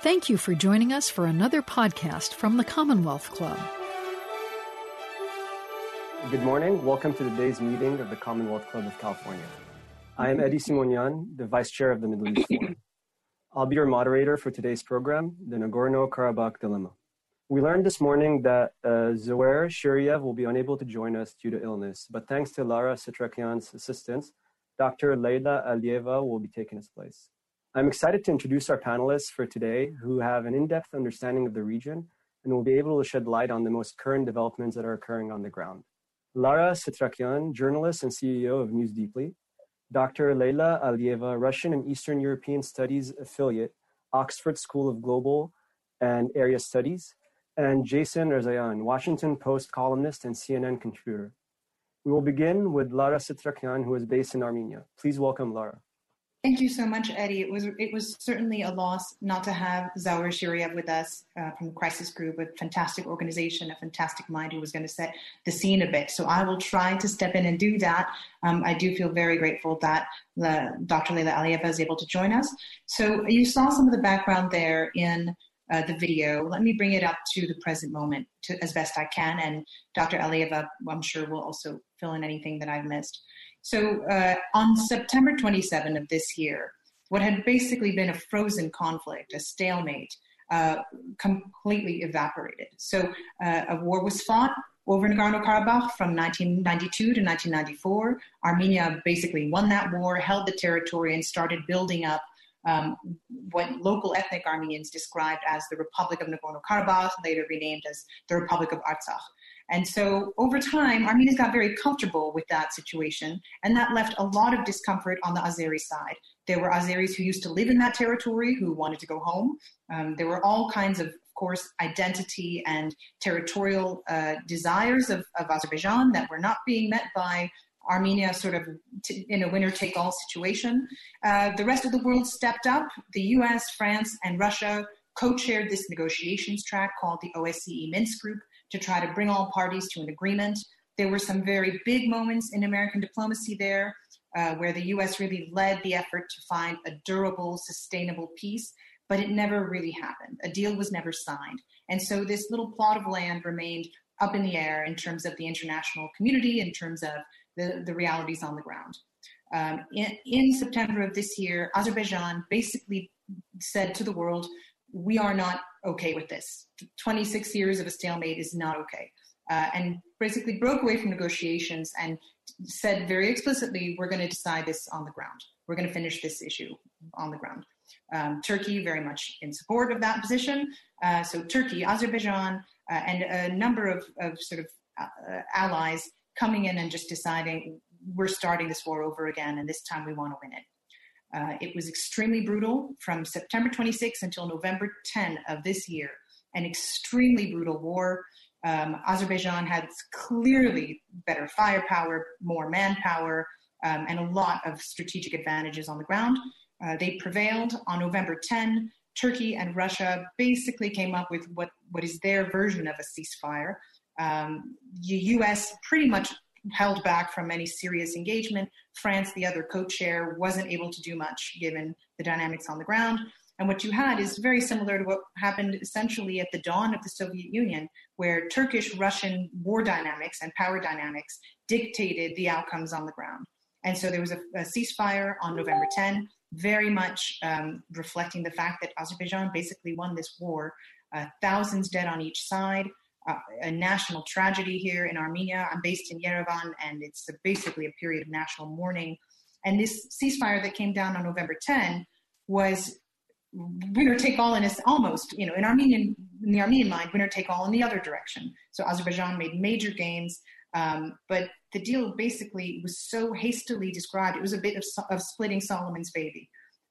Thank you for joining us for another podcast from the Commonwealth Club. Good morning. Welcome to today's meeting of the Commonwealth Club of California. I am Eddie Simonian, the Vice Chair of the Middle East Forum. I'll be your moderator for today's program, the Nagorno-Karabakh Dilemma. We learned this morning that uh, Shiriev will be unable to join us due to illness, but thanks to Lara Setrakian's assistance, Dr. Leila Alieva will be taking his place. I'm excited to introduce our panelists for today who have an in-depth understanding of the region and will be able to shed light on the most current developments that are occurring on the ground. Lara Setrakian, journalist and CEO of News Deeply, Dr. Leila Alieva, Russian and Eastern European Studies affiliate, Oxford School of Global and Area Studies, and Jason Rezaian, Washington Post columnist and CNN contributor. We will begin with Lara Setrakian, who is based in Armenia. Please welcome Lara. Thank you so much, Eddie. It was it was certainly a loss not to have Zaur Shiriev with us uh, from Crisis Group, a fantastic organization, a fantastic mind who was going to set the scene a bit. So I will try to step in and do that. Um, I do feel very grateful that uh, Dr. Leila Alieva is able to join us. So you saw some of the background there in uh, the video. Let me bring it up to the present moment to, as best I can, and Dr. Alieva, I'm sure, will also fill in anything that I've missed. So uh, on September 27 of this year, what had basically been a frozen conflict, a stalemate, uh, completely evaporated. So uh, a war was fought over Nagorno-Karabakh from 1992 to 1994. Armenia basically won that war, held the territory, and started building up um, what local ethnic Armenians described as the Republic of Nagorno-Karabakh, later renamed as the Republic of Artsakh. And so over time, Armenians got very comfortable with that situation, and that left a lot of discomfort on the Azeri side. There were Azeris who used to live in that territory who wanted to go home. Um, there were all kinds of, of course, identity and territorial uh, desires of, of Azerbaijan that were not being met by Armenia sort of t- in a winner take all situation. Uh, the rest of the world stepped up. The US, France, and Russia co chaired this negotiations track called the OSCE Minsk Group to try to bring all parties to an agreement. There were some very big moments in American diplomacy there uh, where the US really led the effort to find a durable, sustainable peace, but it never really happened. A deal was never signed. And so this little plot of land remained up in the air in terms of the international community, in terms of the, the realities on the ground. Um, in, in September of this year, Azerbaijan basically said to the world, we are not okay with this. 26 years of a stalemate is not okay. Uh, and basically broke away from negotiations and said very explicitly, we're going to decide this on the ground. We're going to finish this issue on the ground. Um, Turkey very much in support of that position. Uh, so Turkey, Azerbaijan, uh, and a number of, of sort of uh, allies coming in and just deciding we're starting this war over again, and this time we want to win it. Uh, it was extremely brutal from September 26 until November 10 of this year, an extremely brutal war. Um, Azerbaijan had clearly better firepower, more manpower, um, and a lot of strategic advantages on the ground. Uh, they prevailed on November 10. Turkey and Russia basically came up with what, what is their version of a ceasefire. Um, the US pretty much held back from any serious engagement. France, the other co chair, wasn't able to do much given the dynamics on the ground. And what you had is very similar to what happened essentially at the dawn of the Soviet Union, where Turkish Russian war dynamics and power dynamics dictated the outcomes on the ground. And so there was a, a ceasefire on November 10, very much um, reflecting the fact that Azerbaijan basically won this war, uh, thousands dead on each side a national tragedy here in Armenia. I'm based in Yerevan, and it's basically a period of national mourning. And this ceasefire that came down on November 10 was winner take all in a, almost, you know, in Armenian in the Armenian mind, winner take all in the other direction. So Azerbaijan made major gains, um, but the deal basically was so hastily described. It was a bit of, of splitting Solomon's baby.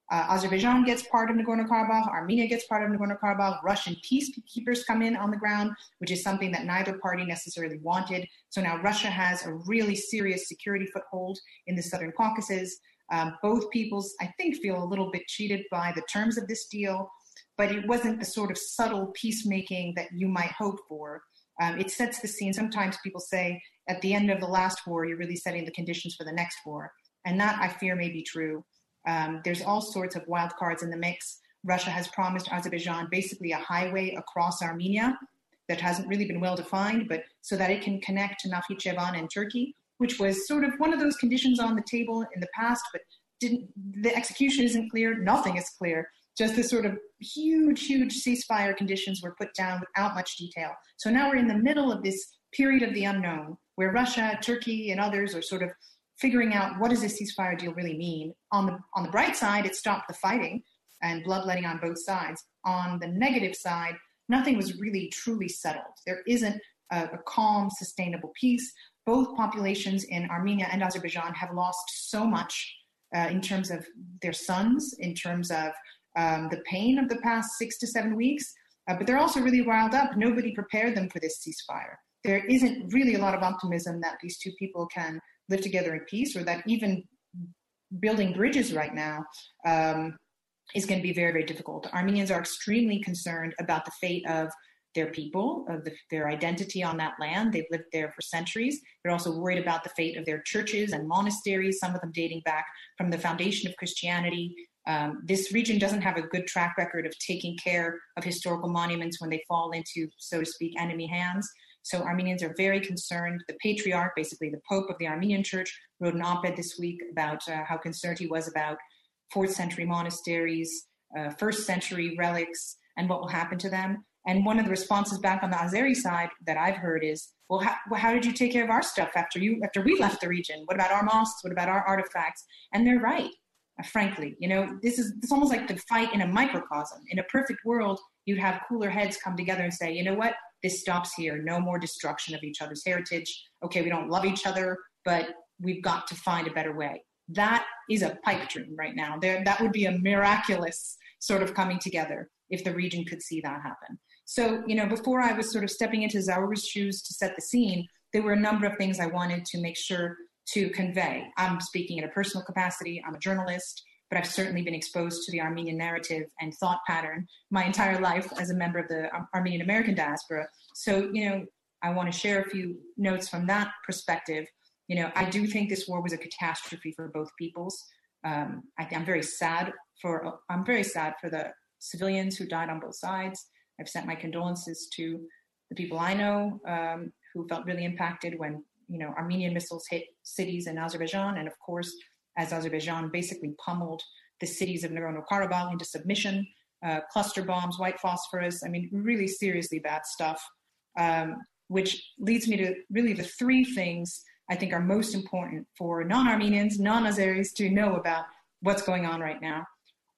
Uh, Azerbaijan gets part of Nagorno-Karabakh, Armenia gets part of Nagorno-Karabakh, Russian peacekeepers come in on the ground, which is something that neither party necessarily wanted. So now Russia has a really serious security foothold in the Southern Caucasus. Um, both peoples, I think, feel a little bit cheated by the terms of this deal, but it wasn't the sort of subtle peacemaking that you might hope for. Um, it sets the scene. Sometimes people say at the end of the last war, you're really setting the conditions for the next war. And that, I fear, may be true. Um, there's all sorts of wild cards in the mix. Russia has promised Azerbaijan basically a highway across Armenia that hasn't really been well defined, but so that it can connect to Nakhichevan and Turkey, which was sort of one of those conditions on the table in the past, but didn't the execution isn't clear, nothing is clear. Just this sort of huge, huge ceasefire conditions were put down without much detail. So now we're in the middle of this period of the unknown where Russia, Turkey, and others are sort of figuring out what does this ceasefire deal really mean. On the on the bright side, it stopped the fighting and bloodletting on both sides. On the negative side, nothing was really truly settled. There isn't a, a calm, sustainable peace. Both populations in Armenia and Azerbaijan have lost so much uh, in terms of their sons, in terms of um, the pain of the past six to seven weeks, uh, but they're also really riled up. Nobody prepared them for this ceasefire. There isn't really a lot of optimism that these two people can live together in peace, or that even building bridges right now um, is going to be very, very difficult. Armenians are extremely concerned about the fate of their people, of the, their identity on that land. They've lived there for centuries. They're also worried about the fate of their churches and monasteries, some of them dating back from the foundation of Christianity. Um, this region doesn't have a good track record of taking care of historical monuments when they fall into, so to speak, enemy hands. So Armenians are very concerned. The patriarch, basically the Pope of the Armenian Church, wrote an op-ed this week about uh, how concerned he was about fourth century monasteries, uh, first century relics, and what will happen to them. And one of the responses back on the Azeri side that I've heard is, well, how, how did you take care of our stuff after you after we left the region? What about our mosques? What about our artifacts? And they're right. Uh, frankly, you know, this is it's almost like the fight in a microcosm. In a perfect world, you'd have cooler heads come together and say, you know what, this stops here. No more destruction of each other's heritage. Okay, we don't love each other, but we've got to find a better way. That is a pipe dream right now. There, that would be a miraculous sort of coming together if the region could see that happen. So, you know, before I was sort of stepping into Zaur's shoes to set the scene, there were a number of things I wanted to make sure to convey. I'm speaking in a personal capacity, I'm a journalist, but I've certainly been exposed to the Armenian narrative and thought pattern my entire life as a member of the Armenian American diaspora. So, you know, I want to share a few notes from that perspective you know, I do think this war was a catastrophe for both peoples. Um, I, am very sad for I'm very sad for the civilians who died on both sides. I've sent my condolences to the people I know um, who felt really impacted when you know Armenian missiles hit cities in Azerbaijan, and of course, as Azerbaijan basically pummeled the cities of Nagorno-Karabakh into submission, uh, cluster bombs, white phosphorus. I mean, really seriously bad stuff. Um, which leads me to really the three things I think are most important for non Armenians, non Azeris to know about what's going on right now.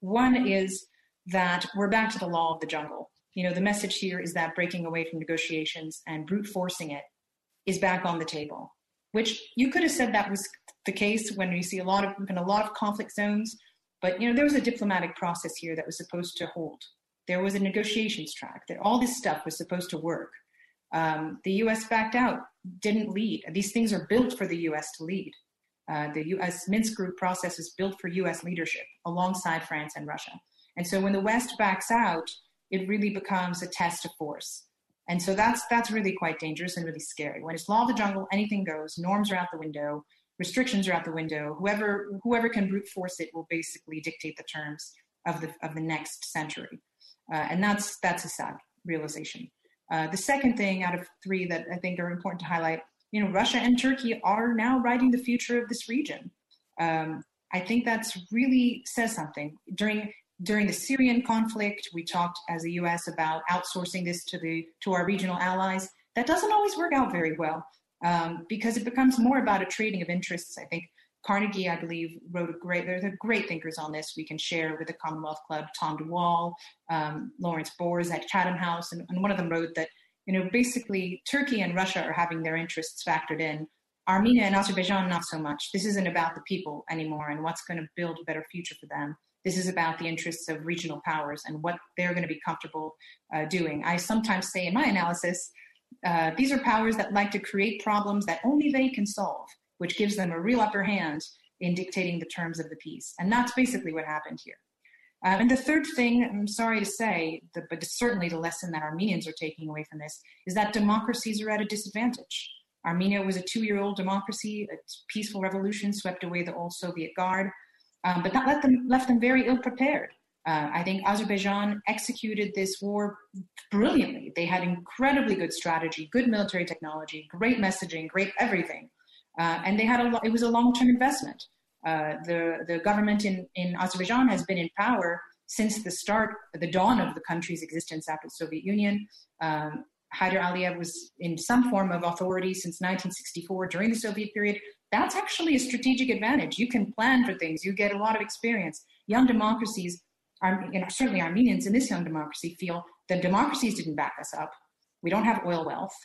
One is that we're back to the law of the jungle. You know, the message here is that breaking away from negotiations and brute forcing it is back on the table, which you could have said that was the case when we see a lot of in a lot of conflict zones. But you know, there was a diplomatic process here that was supposed to hold. There was a negotiations track that all this stuff was supposed to work. Um, the U.S. backed out, didn't lead. These things are built for the U.S. to lead. Uh, the U.S. Minsk Group process is built for U.S. leadership alongside France and Russia. And so when the West backs out, it really becomes a test of force. And so that's that's really quite dangerous and really scary. When it's law of the jungle, anything goes. Norms are out the window. Restrictions are out the window. Whoever whoever can brute force it will basically dictate the terms of the of the next century. Uh, and that's that's a sad realization. Uh, the second thing out of three that I think are important to highlight, you know, Russia and Turkey are now writing the future of this region. Um, I think that's really says something. During during the Syrian conflict, we talked as the U.S. about outsourcing this to the to our regional allies. That doesn't always work out very well um, because it becomes more about a trading of interests. I think Carnegie, I believe, wrote a great, there's a great thinkers on this we can share with the Commonwealth Club, Tom de Waal, um, Lawrence Broers at Chatham House, and, and one of them wrote that, you know, basically Turkey and Russia are having their interests factored in. Armenia and Azerbaijan, not so much. This isn't about the people anymore and what's going to build a better future for them. This is about the interests of regional powers and what they're going to be comfortable uh, doing. I sometimes say in my analysis, uh, these are powers that like to create problems that only they can solve which gives them a real upper hand in dictating the terms of the peace. And that's basically what happened here. Uh, and the third thing, I'm sorry to say, the, but certainly the lesson that Armenians are taking away from this, is that democracies are at a disadvantage. Armenia was a two year old democracy, a peaceful revolution swept away the old Soviet Guard, um, but that left them, left them very ill prepared. Uh, I think Azerbaijan executed this war brilliantly. They had incredibly good strategy, good military technology, great messaging, great everything, uh, and they had a. It was a long-term investment. Uh, the the government in in Azerbaijan has been in power since the start, the dawn of the country's existence after the Soviet Union. Um, Heydar Aliyev was in some form of authority since 1964 during the Soviet period. That's actually a strategic advantage. You can plan for things. You get a lot of experience. Young democracies, you know, certainly Armenians in this young democracy feel the democracies didn't back us up. We don't have oil wealth.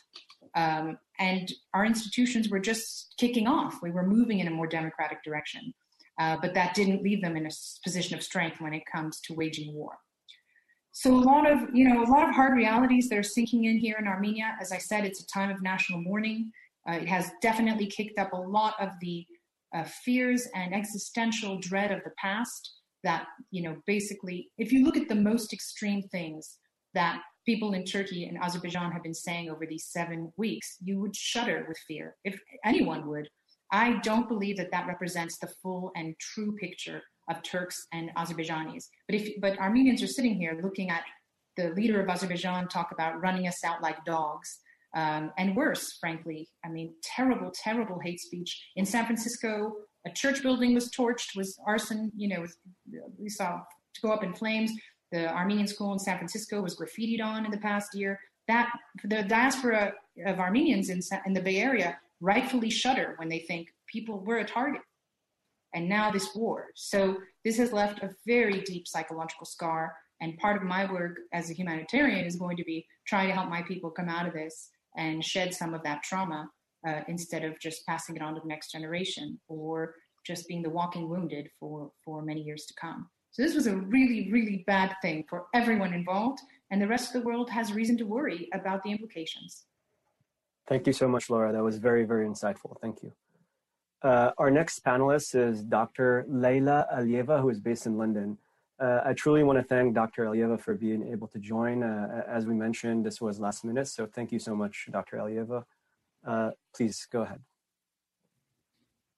Um, and our institutions were just kicking off. We were moving in a more democratic direction. Uh, but that didn't leave them in a position of strength when it comes to waging war. So a lot of, you know, a lot of hard realities that are sinking in here in Armenia. As I said, it's a time of national mourning. Uh, it has definitely kicked up a lot of the uh, fears and existential dread of the past that, you know, basically, if you look at the most extreme things that people in Turkey and Azerbaijan have been saying over these seven weeks, you would shudder with fear, if anyone would. I don't believe that that represents the full and true picture of Turks and Azerbaijanis. But if but Armenians are sitting here looking at the leader of Azerbaijan talk about running us out like dogs. Um, and worse, frankly, I mean, terrible, terrible hate speech. In San Francisco, a church building was torched, was arson, you know, was, we saw to go up in flames. The Armenian school in San Francisco was graffitied on in the past year. That the diaspora of Armenians in, in the Bay Area rightfully shudder when they think people were a target and now this war. So this has left a very deep psychological scar. And part of my work as a humanitarian is going to be trying to help my people come out of this and shed some of that trauma uh, instead of just passing it on to the next generation or just being the walking wounded for, for many years to come. So this was a really, really bad thing for everyone involved, and the rest of the world has reason to worry about the implications. Thank you so much, Laura. That was very, very insightful. Thank you. Uh, our next panelist is Dr. Leila Alieva, who is based in London. Uh, I truly want to thank Dr. Alieva for being able to join. Uh, as we mentioned, this was last minute, so thank you so much, Dr. Aliyeva. Uh, please go ahead.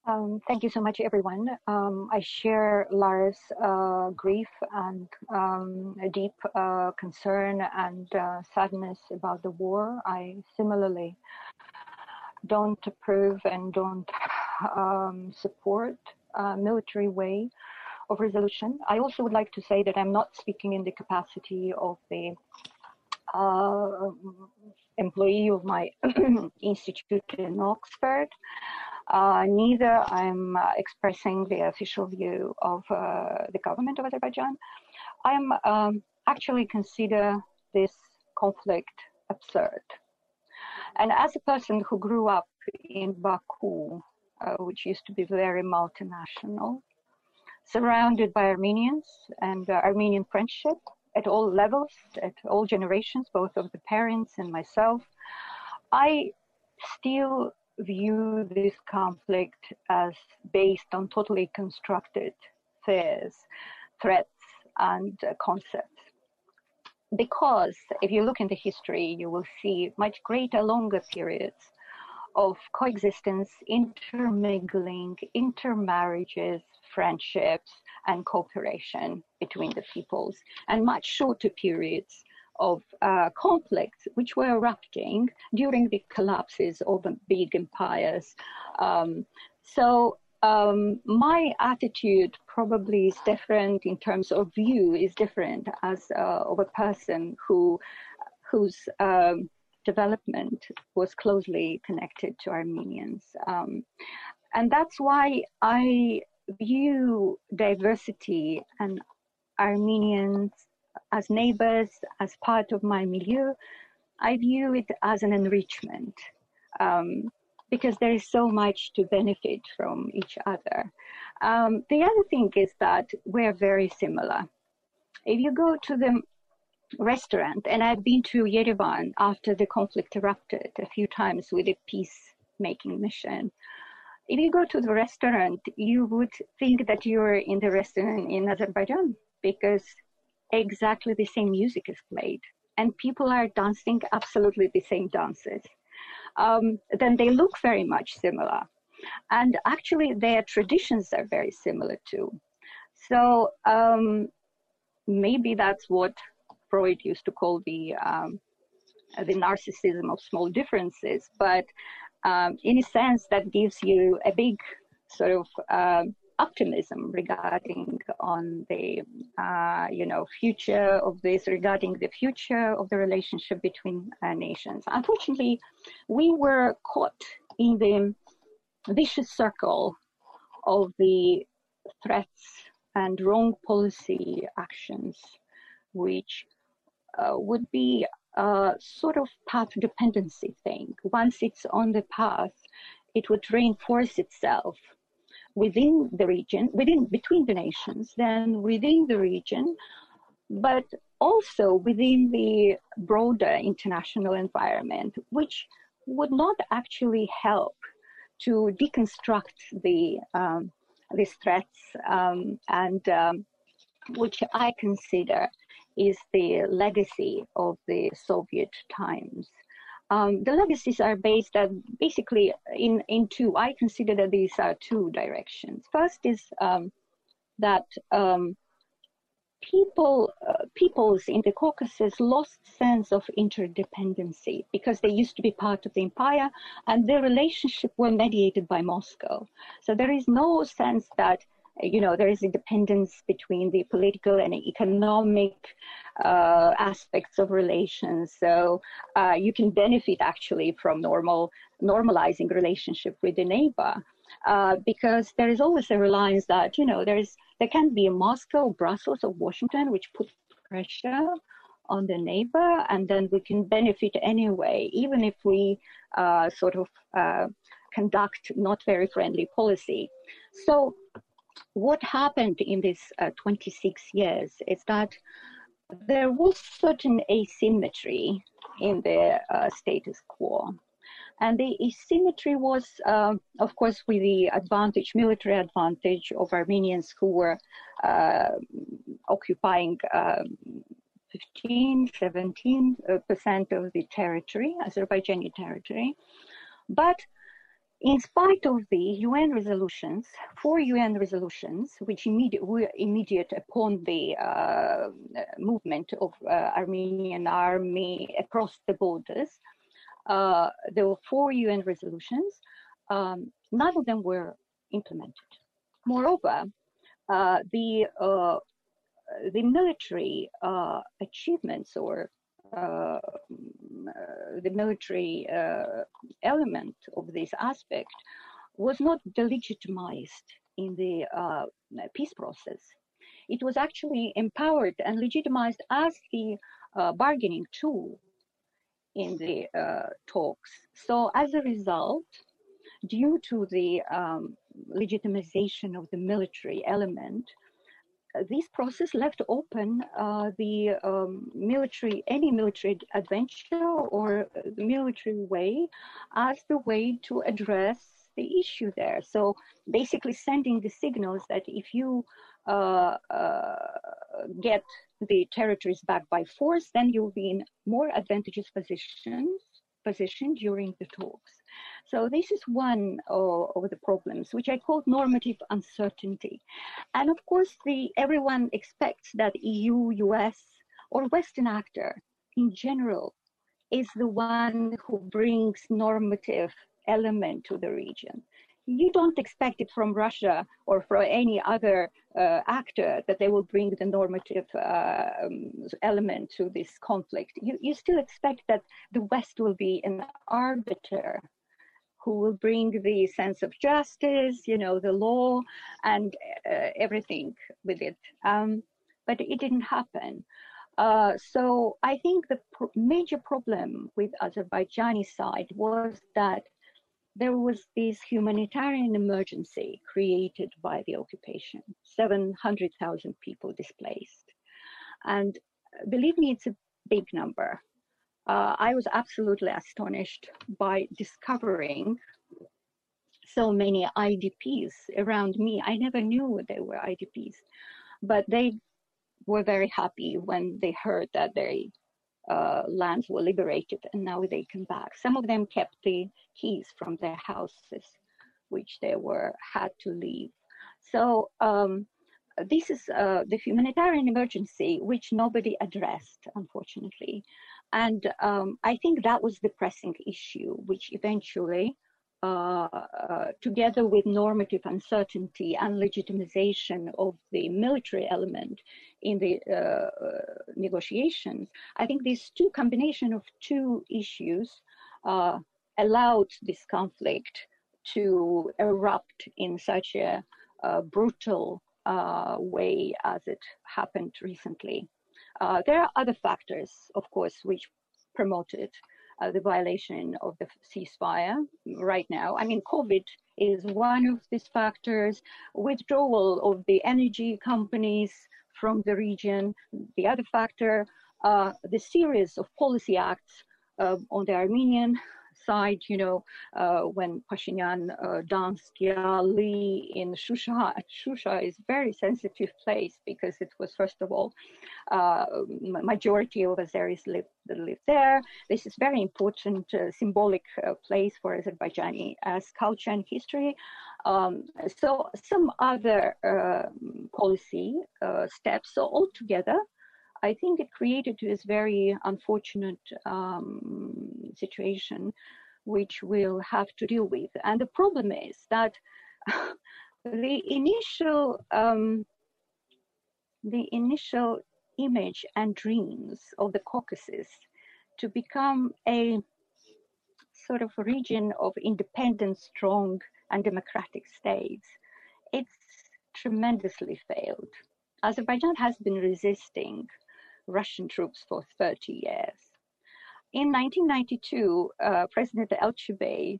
Um, thank you so much, everyone. Um, I share Lara's uh, grief and um, a deep uh, concern and uh, sadness about the war. I similarly don't approve and don't um, support uh, military way of resolution. I also would like to say that I'm not speaking in the capacity of the uh, employee of my institute in Oxford. Uh, neither I'm uh, expressing the official view of uh, the government of Azerbaijan. I'm um, actually consider this conflict absurd. And as a person who grew up in Baku, uh, which used to be very multinational, surrounded by Armenians and uh, Armenian friendship at all levels, at all generations, both of the parents and myself, I still view this conflict as based on totally constructed fears, threats, and uh, concepts. Because if you look into history, you will see much greater, longer periods of coexistence, intermingling, intermarriages, friendships, and cooperation between the peoples, and much shorter periods of uh, conflicts which were erupting during the collapses of the big empires. Um, so um, my attitude probably is different in terms of view is different as uh, of a person who whose um, development was closely connected to Armenians. Um, and that's why I view diversity and Armenians as neighbors, as part of my milieu. I view it as an enrichment um, because there is so much to benefit from each other. Um, the other thing is that we're very similar. If you go to the restaurant. And I've been to Yerevan after the conflict erupted a few times with a peacemaking mission. If you go to the restaurant, you would think that you're in the restaurant in Azerbaijan because exactly the same music is played and people are dancing absolutely the same dances. Um, then they look very much similar. And actually, their traditions are very similar too. So, um, maybe that's what Freud used to call the um, the narcissism of small differences. But um, in a sense, that gives you a big sort of uh, optimism regarding on the uh, you know future of this, regarding the future of the relationship between uh, nations. Unfortunately, we were caught in the vicious circle of the threats and wrong policy actions, which uh, would be a sort of path dependency thing. Once it's on the path, it would reinforce itself within the region, within between the nations, then within the region, but also within the broader international environment, which would not actually help to deconstruct the um, these threats um, and um, which I consider is the legacy of the Soviet times. Um, the legacies are based on basically in, in two. I consider that these are two directions. First is um, that um, people uh, peoples in the Caucasus lost sense of interdependency because they used to be part of the empire and their relationship were mediated by Moscow. So there is no sense that you know there is a dependence between the political and economic uh, aspects of relations. So uh, you can benefit actually from normal normalizing relationship with the neighbor. Uh, because there is always a reliance that you know there is there can be a Moscow, Brussels, or Washington which put pressure on the neighbor, and then we can benefit anyway, even if we uh, sort of uh, conduct not very friendly policy. So, what happened in these uh, 26 years is that there was certain asymmetry in the uh, status quo. And the asymmetry was, um, of course, with the advantage, military advantage of Armenians who were uh, occupying um, 15, 17 uh, percent of the territory, Azerbaijani territory. But in spite of the UN resolutions, four UN resolutions, which immediate, were immediate upon the uh, movement of uh, Armenian army across the borders, uh, there were four UN resolutions. Um, none of them were implemented. Moreover, uh, the uh, the military uh, achievements or the military element of this aspect was not delegitimized in the peace process. It was actually empowered and legitimized as the bargaining tool in the uh, talks. So as a result, due to the um, legitimization of the military element, uh, this process left open uh, the um, military, any military adventure or the military way as the way to address the issue there. So basically sending the signals that if you uh, uh, get the territories back by force, then you'll be in more advantageous positions position during the talks. So this is one of, of, the problems, which I call normative uncertainty. And of course, the everyone expects that EU, US, or Western actor in general is the one who brings normative element to the region you don't expect it from Russia or from any other uh, actor that they will bring the normative uh, um, element to this conflict. You, you still expect that the West will be an arbiter who will bring the sense of justice, you know, the law and uh, everything with it. Um, but it didn't happen. Uh, so I think the pr- major problem with Azerbaijani side was that there was this humanitarian emergency created by the occupation 700,000 people displaced. And believe me, it's a big number. Uh, I was absolutely astonished by discovering so many IDPs around me. I never knew they were IDPs, but they were very happy when they heard that their uh, lands were liberated and now they come back. Some of them kept the keys from their houses, which they were had to leave. So um, this is uh, the humanitarian emergency which nobody addressed, unfortunately. And um, I think that was the pressing issue, which eventually, uh, uh, together with normative uncertainty and legitimization of the military element in the uh, negotiations, I think these two combination of two issues uh, allowed this conflict to erupt in such a, a brutal uh, way as it happened recently. Uh, there are other factors, of course, which promoted uh, the violation of the ceasefire right now. I mean, COVID is one of these factors, withdrawal of the energy companies from the region, the other factor, uh, the series of policy acts uh, on the Armenian you know, uh, when Pashinyan uh, danced Yali in Shusha, Shusha is very sensitive place because it was, first of all, uh, majority of Azeris live, live there. This is very important uh, symbolic uh, place for Azerbaijani as culture and history. Um, so some other uh, policy steps. So altogether, I think it created this very unfortunate um, situation which we'll have to deal with. And the problem is that the initial um, the initial image and dreams of the Caucasus to become a sort of region of independent, strong, and democratic states, it's tremendously failed. Azerbaijan has been resisting Russian troops for 30 years. In 1992, uh, President Elchibey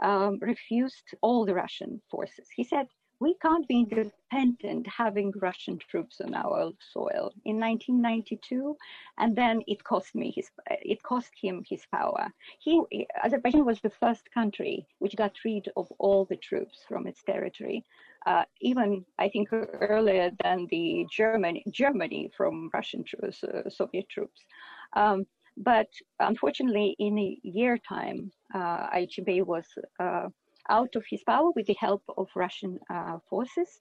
um, refused all the Russian forces. He said, we can't be independent having Russian troops on our soil in 1992, and then it cost me his, it cost him his power. He, Azerbaijan was the first country which got rid of all the troops from its territory, uh, even I think earlier than the Germany, Germany from Russian troops, uh, Soviet troops. Um, but unfortunately, in a year time, uh, was uh, out of his power with the help of Russian uh, forces.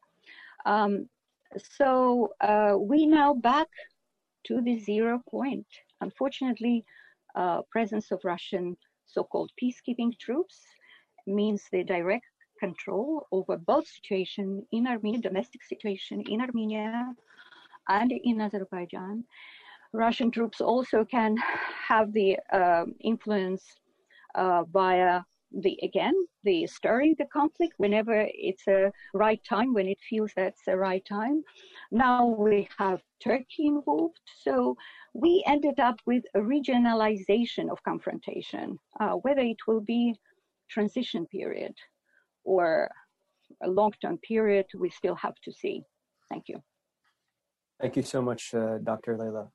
Um, so uh, we now back to the zero point. Unfortunately, uh, presence of Russian so-called peacekeeping troops means the direct control over both situation in Armenia, domestic situation in Armenia and in Azerbaijan. Russian troops also can have the uh, influence uh, via the again the stirring the conflict whenever it's a right time when it feels that's the right time now we have turkey involved so we ended up with a regionalization of confrontation uh, whether it will be transition period or a long-term period we still have to see thank you thank you so much uh, dr Leyla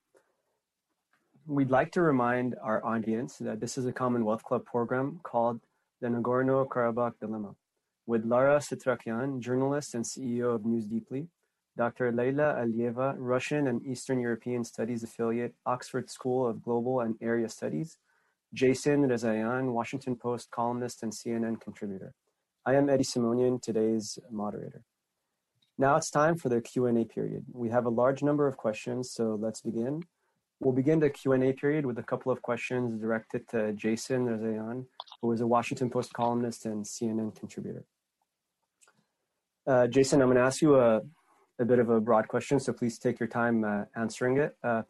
we'd like to remind our audience that this is a Commonwealth Club program called the Nagorno-Karabakh Dilemma with Lara Setrakian, journalist and CEO of News Deeply, Dr. Leyla Aliyeva, Russian and Eastern European Studies affiliate, Oxford School of Global and Area Studies, Jason Rezaian, Washington Post columnist and CNN contributor. I am Eddie Simonian, today's moderator. Now it's time for the Q&A period. We have a large number of questions, so let's begin. We'll begin the Q&A period with a couple of questions directed to Jason Rezaian, who is a Washington Post columnist and CNN contributor. Uh, Jason, I'm going to ask you a, a bit of a broad question, so please take your time uh, answering it. Uh,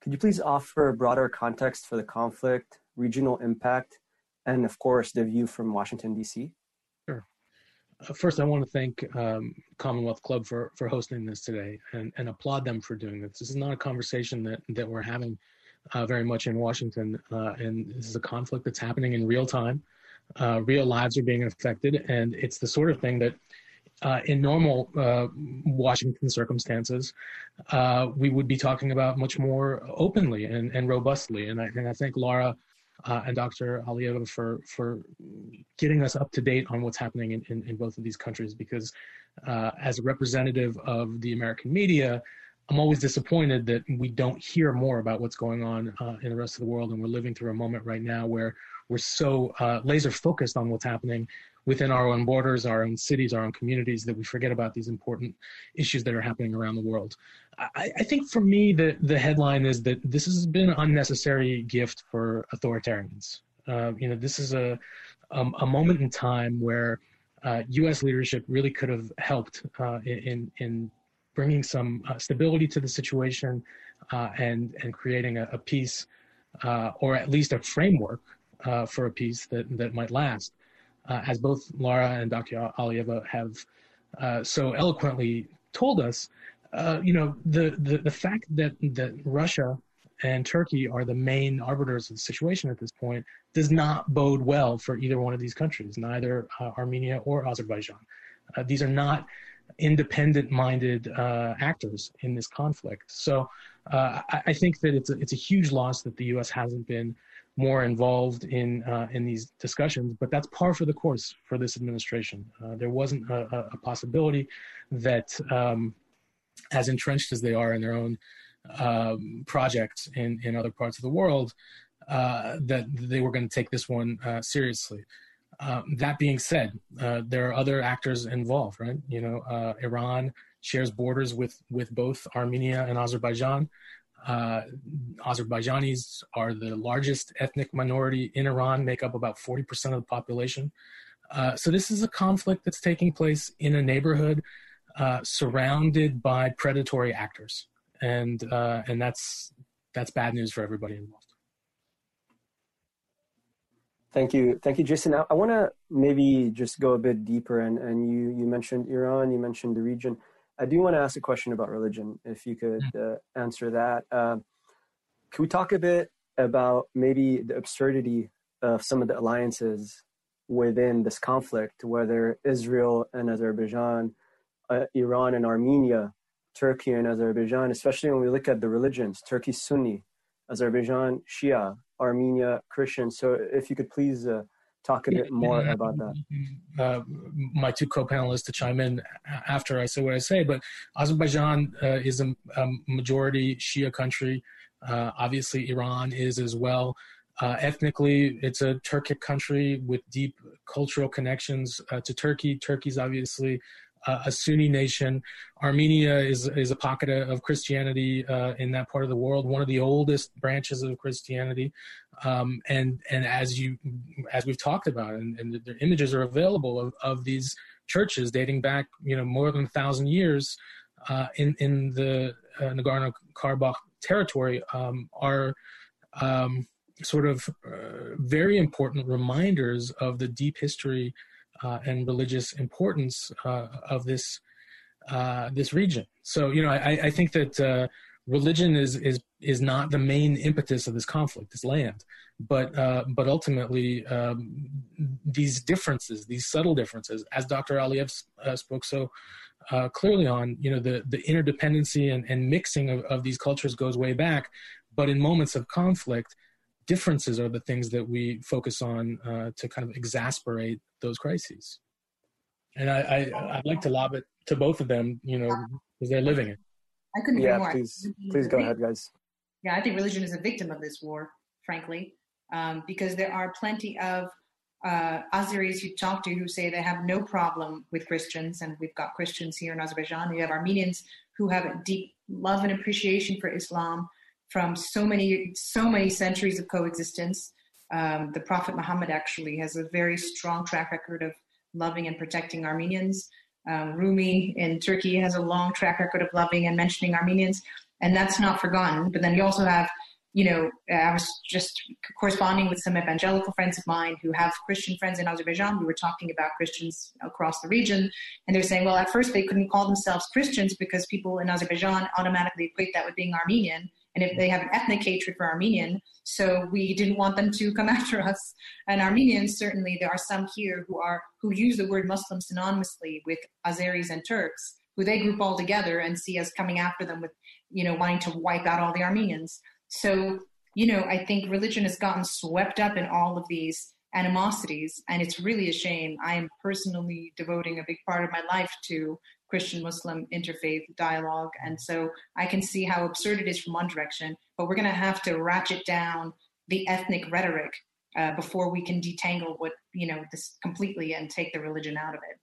could you please offer a broader context for the conflict, regional impact, and of course, the view from Washington, D.C.? Uh, first, I want to thank um, Commonwealth Club for, for hosting this today and, and applaud them for doing this. This is not a conversation that, that we're having uh, very much in Washington, uh, and this is a conflict that's happening in real time. Uh, real lives are being affected, and it's the sort of thing that uh, in normal uh, Washington circumstances, we would be talking about much more openly and, and robustly. And I, and I think Laura uh, and Dr. Aliyeva for for getting us up to date on what's happening in, in, in both of these countries. Because uh, as a representative of the American media, I'm always disappointed that we don't hear more about what's going on uh, in the rest of the world, and we're living through a moment right now where we're so uh, laser focused on what's happening within our own borders, our own cities, our own communities, that we forget about these important issues that are happening around the world. I, I think for me, the, the headline is that this has been an unnecessary gift for authoritarians. Uh, you know, this is a, a, a moment in time where uh, U.S. leadership really could have helped uh, in in bringing some uh, stability to the situation uh, and and creating a, a peace, uh, or at least a framework for a peace that that might last as both Laura and Dr. Aliyeva have so eloquently told us, uh, you know, the, the, the fact that, that Russia and Turkey are the main arbiters of the situation at this point does not bode well for either one of these countries, neither uh, Armenia or Azerbaijan. Uh, these are not independent minded uh, actors in this conflict. So I, I, think that it's a, it's a huge loss that the U.S. hasn't been more involved in uh, in these discussions. But that's par for the course for this administration. Uh, there wasn't a, a possibility that, um, as entrenched as they are in their own um, projects in in other parts of the world, uh, that they were going to take this one uh, seriously. Um, that being said, uh, there are other actors involved, right? You know, uh, Iran shares borders with with both Armenia and Azerbaijan. Uh, Azerbaijanis are the largest ethnic minority in Iran, make up about 40% of the population. Uh, so this is a conflict that's taking place in a neighborhood uh, surrounded by predatory actors, and uh, and that's that's bad news for everybody involved. Thank you, thank you, Jason. I, I want to maybe just go a bit deeper, and and you you mentioned Iran, you mentioned the region. I do want to ask a question about religion, if you could mm. uh, answer that. Uh, can we talk a bit about maybe the absurdity of some of the alliances within this conflict, whether Israel and Azerbaijan, uh, Iran and Armenia, Turkey and Azerbaijan, especially when we look at the religions, Turkey Sunni, Azerbaijan Shia, Armenia Christian. So if you could please uh, talk a bit more about that. Uh, my two co-panelists to chime in after I say what I say, but Azerbaijan uh, is a, a, majority Shia country. Uh, obviously, Iran is as well. Uh, ethnically, it's a Turkic country with deep cultural connections uh, to Turkey. Turkey's obviously uh, a Sunni nation. Armenia is is a pocket of Christianity uh, in that part of the world, one of the oldest branches of Christianity. Um, and and as you as we've talked about, and, and the images are available of, of these churches dating back, you know, more than a thousand years uh, in in the uh, Nagorno Karabakh territory um, are. Um, sort of uh, very important reminders of the deep history and religious importance uh, of this uh, this region. So you know, I, I think that religion is is is not the main impetus of this conflict, this land, but uh, but ultimately um, these differences, these subtle differences, as Dr. Aliyev uh, spoke so uh, clearly on, you know, the the interdependency and, and mixing of, of these cultures goes way back, but in moments of conflict, differences are the things that we focus on uh, to kind of exasperate those crises. And I, I, would like to lob it to both of them, you know, because they're living it. I couldn't yeah, agree more. Please, please go ahead, guys. Yeah, I think religion is a victim of this war, frankly, um, because there are plenty of uh, Azeris you talk to who say they have no problem with Christians, and we've got Christians here in Azerbaijan. You have Armenians who have a deep love and appreciation for Islam, from so many so many centuries of coexistence. Um, the Prophet Muhammad actually has a very strong track record of loving and protecting Armenians. Um, Rumi in Turkey has a long track record of loving and mentioning Armenians, and that's not forgotten. But then you also have, you know, I was just corresponding with some evangelical friends of mine who have Christian friends in Azerbaijan. We were talking about Christians across the region, and they're saying, well, at first they couldn't call themselves Christians because people in Azerbaijan automatically equate that with being Armenian and if they have an ethnic hatred for Armenian, so we didn't want them to come after us. And Armenians, certainly, there are some here who are who use the word Muslim synonymously with Azeris and Turks, who they group all together and see us coming after them with, you know, wanting to wipe out all the Armenians. So, you know, I think religion has gotten swept up in all of these animosities, and it's really a shame. I am personally devoting a big part of my life to Christian Muslim interfaith dialogue. And so I can see how absurd it is from one direction, but we're going to have to ratchet down the ethnic rhetoric uh, before we can detangle what you know this completely and take the religion out of it.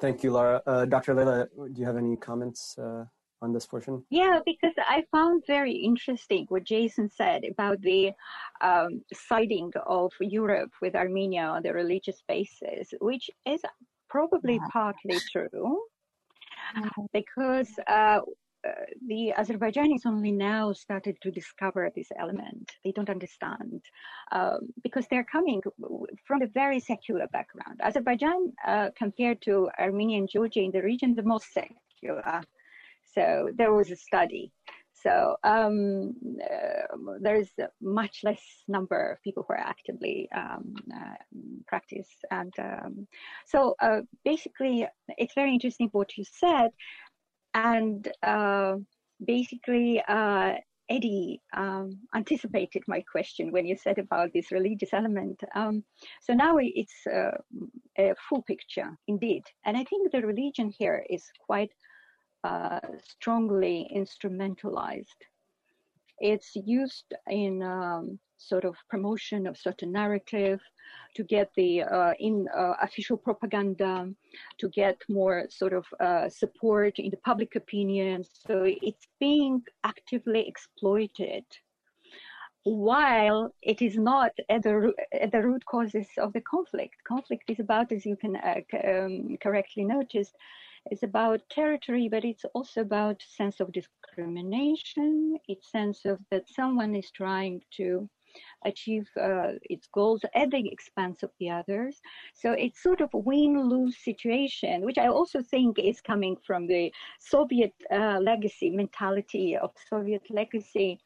Thank you, Laura. Uh, Dr. Leila, do you have any comments uh, on this portion? Yeah, because I found very interesting what Jason said about the um, siding of Europe with Armenia on the religious basis, which is probably partly true because uh, uh, the Azerbaijanis only now started to discover this element. They don't understand um, because they're coming from a very secular background. Azerbaijan, uh, compared to Armenia and Georgia in the region, the most secular. So there was a study. So um, uh, there's much less number of people who are actively um, uh, practice. And um, so uh, basically, it's very interesting what you said and uh, basically uh, Eddie um, anticipated my question when you said about this religious element. Um, so now it's uh, a full picture, indeed. And I think the religion here is quite uh, strongly instrumentalized. It's used in um, sort of promotion of certain narrative, to get the uh, in uh, official propaganda, to get more sort of uh, support in the public opinion. So it's being actively exploited while it is not at the, at the root causes of the conflict. Conflict is about, as you can uh, um, correctly notice, it's about territory, but it's also about sense of discrimination. It's sense of that someone is trying to achieve uh, its goals at the expense of the others. So it's sort of a win-lose situation, which I also think is coming from the Soviet uh, legacy mentality of Soviet legacy,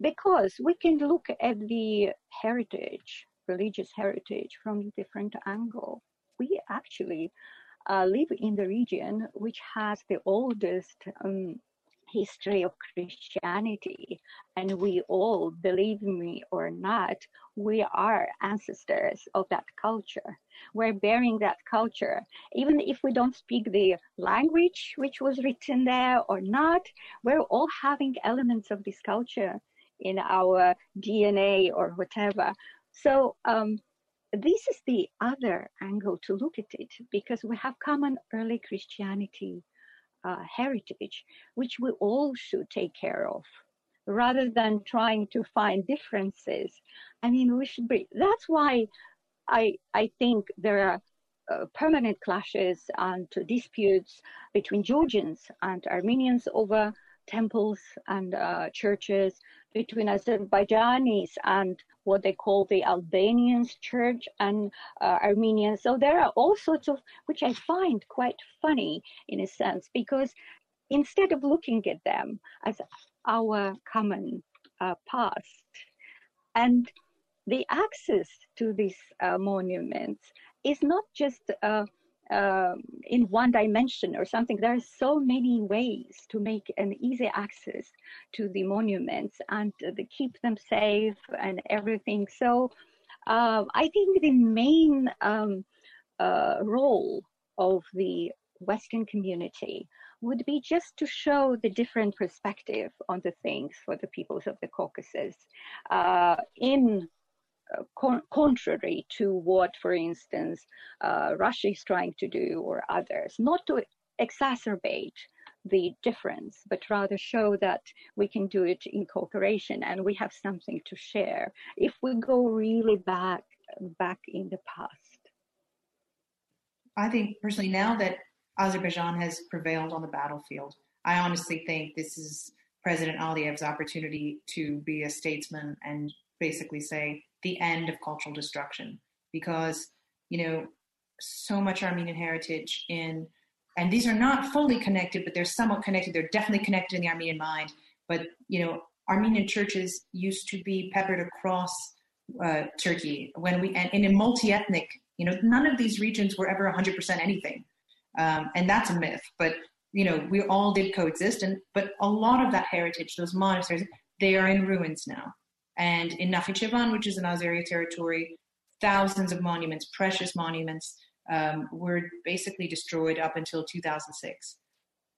because we can look at the heritage, religious heritage, from a different angle. We actually uh, live in the region which has the oldest um, history of Christianity, and we all, believe me or not, we are ancestors of that culture. We're bearing that culture. Even if we don't speak the language which was written there or not, we're all having elements of this culture in our DNA or whatever. So, um, this is the other angle to look at it because we have common early Christianity uh, heritage, which we all should take care of rather than trying to find differences. I mean, we should be, that's why I, I think there are uh, permanent clashes and disputes between Georgians and Armenians over temples and uh, churches between Azerbaijanis and what they call the Albanians church and uh, Armenians. So there are all sorts of, which I find quite funny in a sense, because instead of looking at them as our common uh, past and the access to these uh, monuments is not just uh, um, in one dimension or something. There are so many ways to make an easy access to the monuments and to keep them safe and everything. So uh, I think the main um, uh, role of the Western community would be just to show the different perspective on the things for the peoples of the Caucasus uh, in con- contrary to what, for instance, uh, Russia is trying to do or others, not to exacerbate the difference, but rather show that we can do it in cooperation and we have something to share if we go really back back in the past. I think personally now that Azerbaijan has prevailed on the battlefield, I honestly think this is President Aliyev's opportunity to be a statesman and basically say, the end of cultural destruction because you know so much Armenian heritage in and these are not fully connected, but they're somewhat connected. They're definitely connected in the Armenian mind. But you know, Armenian churches used to be peppered across uh, Turkey when we and in a multi-ethnic. You know, none of these regions were ever 100% anything, um, and that's a myth. But you know, we all did coexist, and but a lot of that heritage, those monasteries, they are in ruins now. And in Nakhichevan, which is in Azeri territory, thousands of monuments, precious monuments, um, were basically destroyed up until 2006.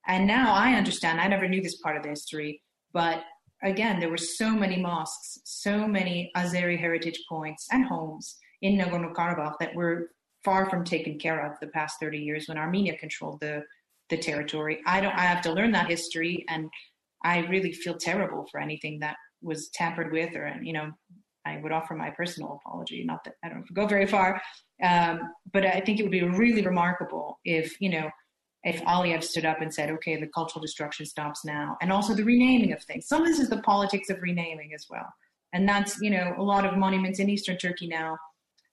And now I understand, I never knew this part of the history, but again, there were so many mosques, so many Azeri heritage points and homes in Nagorno Karabakh that were far from taken care of the past 30 years when Armenia controlled the, the territory. I don't, I have to learn that history and I really feel terrible for anything that was tampered with or, you know, I would offer my personal apology. Not that I don't go very far, um, but I think it would be really remarkable if you know if Aliyev stood up and said, "Okay, the cultural destruction stops now," and also the renaming of things. Some of this is the politics of renaming as well, and that's you know a lot of monuments in Eastern Turkey now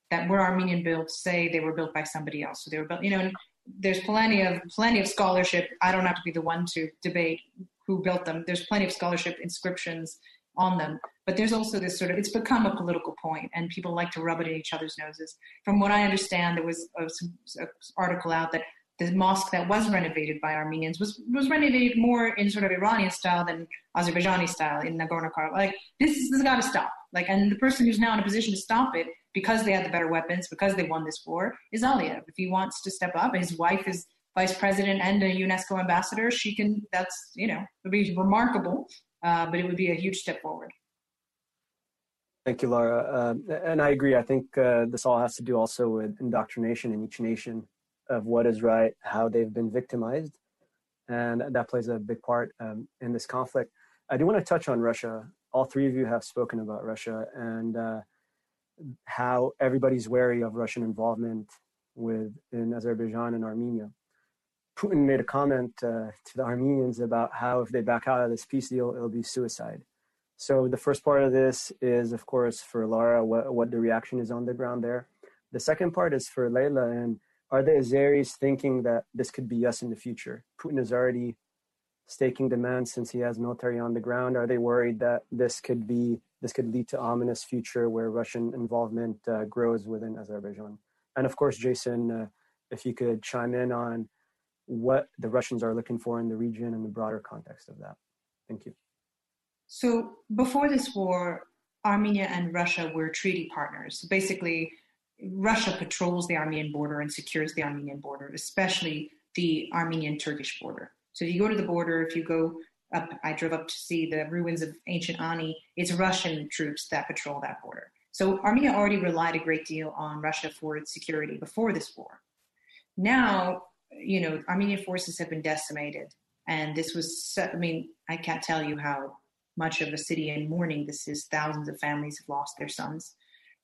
that were Armenian built say they were built by somebody else. So they were built, you know. There's plenty of plenty of scholarship. I don't have to be the one to debate who built them. There's plenty of scholarship inscriptions on them. But there's also this sort of, it's become a political point and people like to rub it in each other's noses. From what I understand, there was uh, an uh, article out that the mosque that was renovated by Armenians was, was renovated more in sort of Iranian style than Azerbaijani style in Nagorno-Karabakh. Like, this, this has got to stop. Like, and the person who's now in a position to stop it because they had the better weapons, because they won this war, is Aliyev. If he wants to step up, his wife is vice president and a UNESCO ambassador, she can, that's, you know, would be remarkable uh, but it would be a huge step forward. Thank you, Lara. Uh, and I agree. I think uh, this all has to do also with indoctrination in each nation of what is right, how they've been victimized, and that plays a big part um, in this conflict. I do want to touch on Russia. All three of you have spoken about Russia and uh, how everybody's wary of Russian involvement with in Azerbaijan and Armenia. Putin made a comment uh, to the Armenians about how if they back out of this peace deal, it'll be suicide. So the first part of this is, of course, for Lara, what, what the reaction is on the ground there. The second part is for Leila, and are the Azeris thinking that this could be us in the future? Putin is already staking demands since he has military on the ground. Are they worried that this could be this could lead to ominous future where Russian involvement uh, grows within Azerbaijan? And of course, Jason, uh, if you could chime in on what the Russians are looking for in the region and the broader context of that. Thank you. So before this war, Armenia and Russia were treaty partners. Basically, Russia patrols the Armenian border and secures the Armenian border, especially the Armenian Turkish border. So if you go to the border, if you go up, I drove up to see the ruins of ancient Ani, it's Russian troops that patrol that border. So Armenia already relied a great deal on Russia for its security before this war. Now you know, Armenian forces have been decimated. And this was, so, I mean, I can't tell you how much of a city in mourning this is. Thousands of families have lost their sons.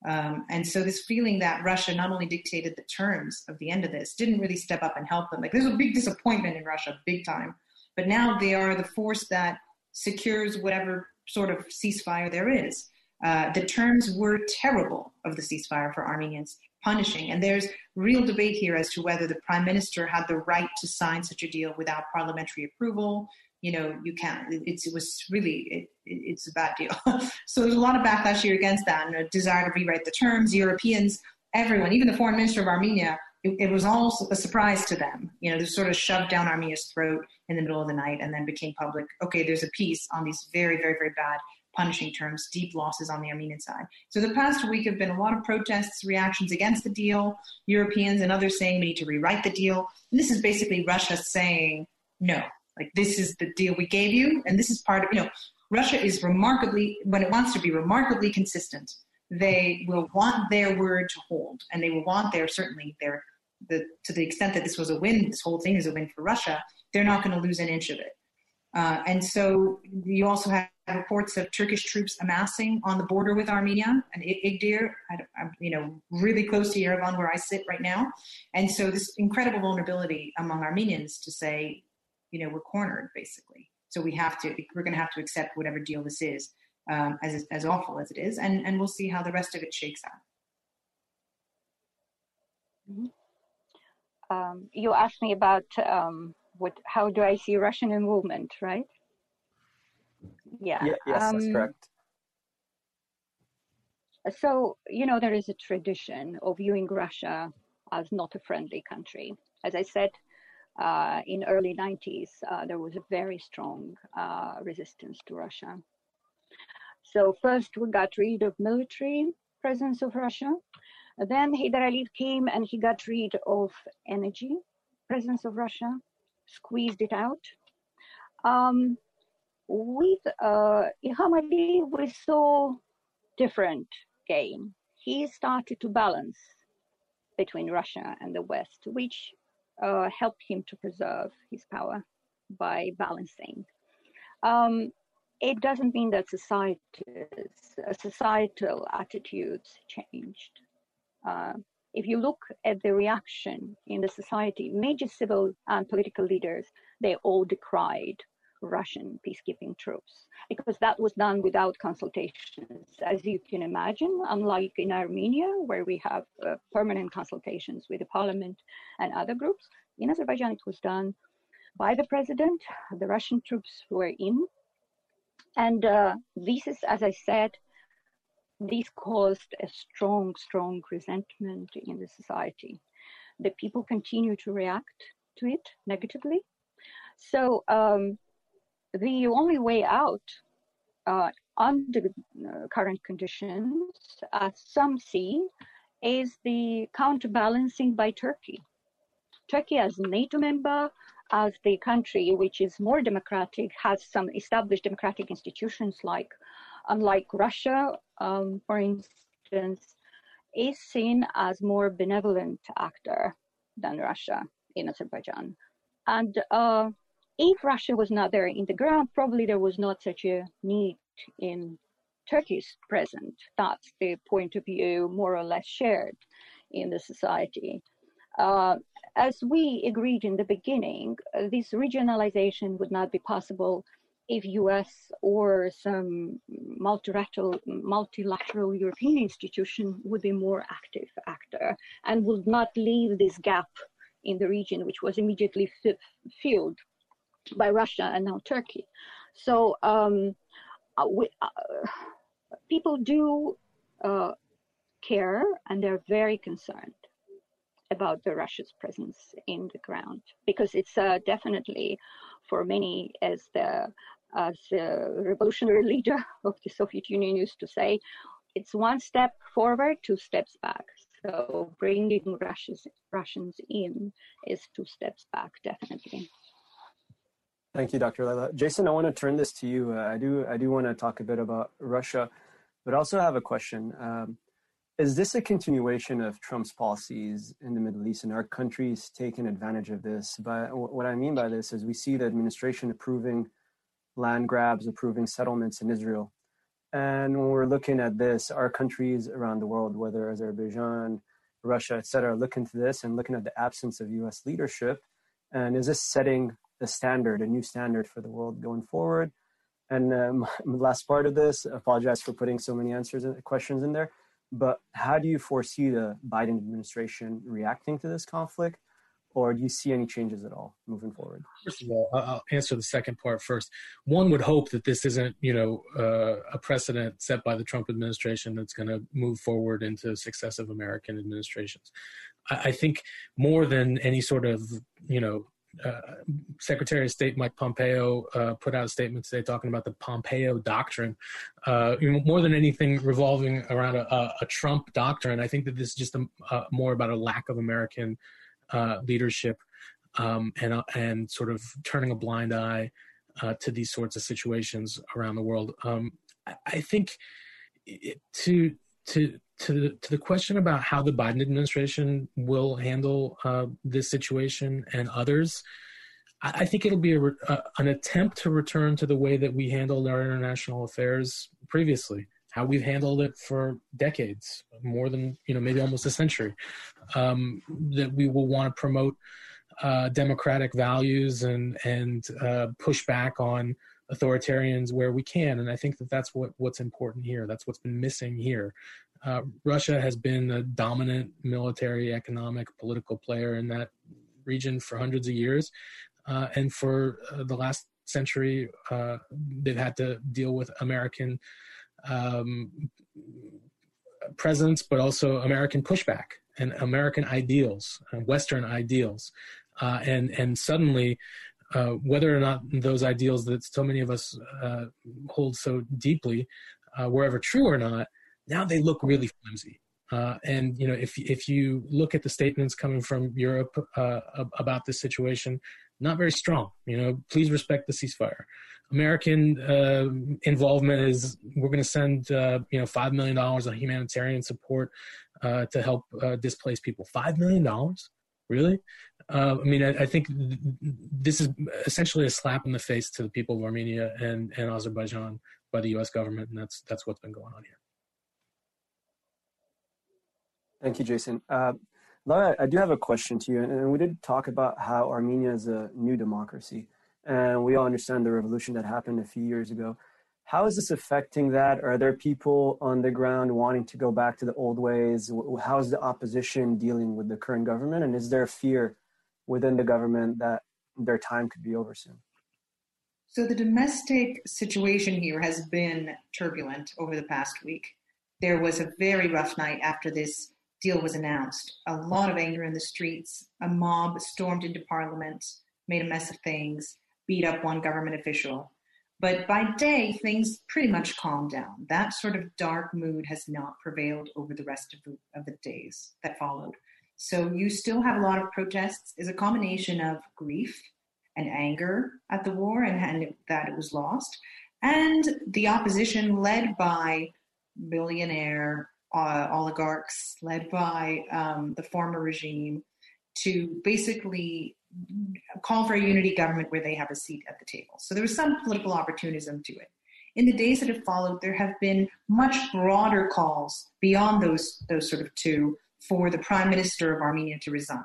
Um, and so this feeling that Russia not only dictated the terms of the end of this, didn't really step up and help them. Like there's a big disappointment in Russia, big time. But now they are the force that secures whatever sort of ceasefire there is. Uh, the terms were terrible of the ceasefire for Armenians punishing. And there's real debate here as to whether the prime minister had the right to sign such a deal without parliamentary approval. You know, you can't. It's, it was really it, it's a bad deal. so there's a lot of backlash here against that and a desire to rewrite the terms. Europeans, everyone, even the foreign minister of Armenia, it, it was almost a surprise to them. You know, they sort of shoved down Armenia's throat in the middle of the night and then became public. Okay, there's a peace on these very, very, very bad punishing terms, deep losses on the Armenian side. So the past week have been a lot of protests, reactions against the deal, Europeans and others saying we need to rewrite the deal. And this is basically Russia saying, no, like this is the deal we gave you, and this is part of, you know, Russia is remarkably, when it wants to be remarkably consistent, they will want their word to hold, and they will want their, certainly their, the, to the extent that this was a win, this whole thing is a win for Russia, they're not going to lose an inch of it. Uh, and so you also have reports of Turkish troops amassing on the border with Armenia and Igdir, you know, really close to Yerevan where I sit right now. And so this incredible vulnerability among Armenians to say, you know, we're cornered basically. So we have to, we're going to have to accept whatever deal this is, um, as, as awful as it is. And, and we'll see how the rest of it shakes out. Mm-hmm. Um, you asked me about um, what how do I see Russian involvement, right? Yeah. yeah yes, um, that's correct. So, you know, there is a tradition of viewing Russia as not a friendly country. As I said, uh, in early 90s, uh, there was a very strong uh, resistance to Russia. So first we got rid of military presence of Russia. Then Heydar Aliyev came and he got rid of energy presence of Russia squeezed it out. Um, with uh, Ilham Aliyev, we saw different game. He started to balance between Russia and the West, which uh, helped him to preserve his power by balancing. Um, it doesn't mean that societies, uh, societal attitudes changed. Uh, if you look at the reaction in the society, major civil and political leaders, they all decried Russian peacekeeping troops because that was done without consultations. As you can imagine, unlike in Armenia, where we have uh, permanent consultations with the parliament and other groups, in Azerbaijan it was done by the president. The Russian troops were in. And uh, this is, as I said, this caused a strong, strong resentment in the society. The people continue to react to it negatively. So um, the only way out uh, under uh, current conditions, as some see, is the counterbalancing by Turkey. Turkey, as a NATO member, as the country which is more democratic, has some established democratic institutions like, unlike Russia, um, for instance, is seen as more benevolent actor than Russia in Azerbaijan. And uh, if Russia was not there in the ground, probably there was not such a need in Turkey's present. That's the point of view more or less shared in the society. Uh, as we agreed in the beginning, this regionalization would not be possible if US or some multilateral, multilateral European institution would be more active actor and would not leave this gap in the region, which was immediately f- filled by Russia and now Turkey. So um, uh, we, uh, people do uh, care and they're very concerned about the Russia's presence in the ground because it's uh, definitely for many as the as a revolutionary leader of the Soviet Union used to say, it's one step forward, two steps back. So bringing Russians Russians in is two steps back, definitely. Thank you, Dr. Leila. Jason, I want to turn this to you. Uh, I do, I do want to talk a bit about Russia, but also have a question. Um, is this a continuation of Trump's policies in the Middle East, and are countries taking advantage of this? But what I mean by this is we see the administration approving land grabs, approving settlements in Israel. And when we're looking at this, our countries around the world, whether Azerbaijan, Russia, et cetera, looking to this and looking at the absence of US leadership. And is this setting the standard, a new standard for the world going forward. And um, last part of this, apologize for putting so many answers and questions in there. But how do you foresee the Biden administration reacting to this conflict? Or do you see any changes at all moving forward? First of all, I'll answer the second part first. One would hope that this isn't, you know, uh, a precedent set by the Trump administration that's going to move forward into successive American administrations. I, I think more than any sort of, you know, uh, Secretary of State Mike Pompeo uh, put out a statement today talking about the Pompeo doctrine, uh, more than anything revolving around a, a, Trump doctrine. I think that this is just a, more about a lack of American uh, leadership um, and uh, and sort of turning a blind eye to these sorts of situations around the world. Um, I, think it, to to to the, to the question about how the Biden administration will handle uh, this situation and others, I, I think it'll be a, a, an attempt to return to the way that we handled our international affairs previously, how we've handled it for decades, more than you know, maybe almost a century. Um, that we will want to promote uh, democratic values and and uh, push back on authoritarians where we can and i think that that's what what's important here that's what's been missing here uh, Russia has been a dominant military, economic, political player in that region for hundreds of years. Uh, and for uh, the last century, uh, they've had to deal with American um, presence, but also American pushback and American ideals, uh, Western ideals. Uh, and, and suddenly, uh, whether or not those ideals that so many of us hold so deeply were ever true or not, now they look really flimsy. Uh, and you know, if if you look at the statements coming from Europe uh, about this situation, not very strong. You know, please respect the ceasefire. American uh, involvement is we're going to send uh, you know five million dollars of humanitarian support uh, to help uh, displaced people. Five million dollars, really? Uh, I mean, I, I, think this is essentially a slap in the face to the people of Armenia and, and Azerbaijan by the U.S. government, and that's that's what's been going on here. Thank you, Jason. Uh, Lara, I do have a question to you, and we did talk about how Armenia is a new democracy, and we all understand the revolution that happened a few years ago. How is this affecting that? Are there people on the ground wanting to go back to the old ways? How is the opposition dealing with the current government? And is there fear within the government that their time could be over soon? So, the domestic situation here has been turbulent over the past week. There was a very rough night after this deal was announced. A lot of anger in the streets. A mob stormed into parliament, made a mess of things, beat up one government official. But by day, things pretty much calmed down. That sort of dark mood has not prevailed over the rest of the, of the days that followed. So you still have a lot of protests. Is a combination of grief and anger at the war and, and that it was lost, and the opposition led by billionaire uh, oligarchs, led by um, the former regime, to basically call for a unity government where they have a seat at the table. So there was some political opportunism to it. In the days that have followed, there have been much broader calls beyond those, those sort of two for the prime minister of Armenia to resign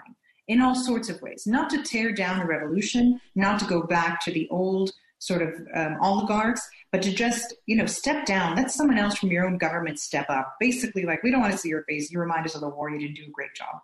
in all sorts of ways, not to tear down the revolution, not to go back to the old sort of um, oligarchs, but to just, you know, step down, let someone else from your own government step up. Basically, like, we don't want to see your face. You remind us of the war. You didn't do a great job.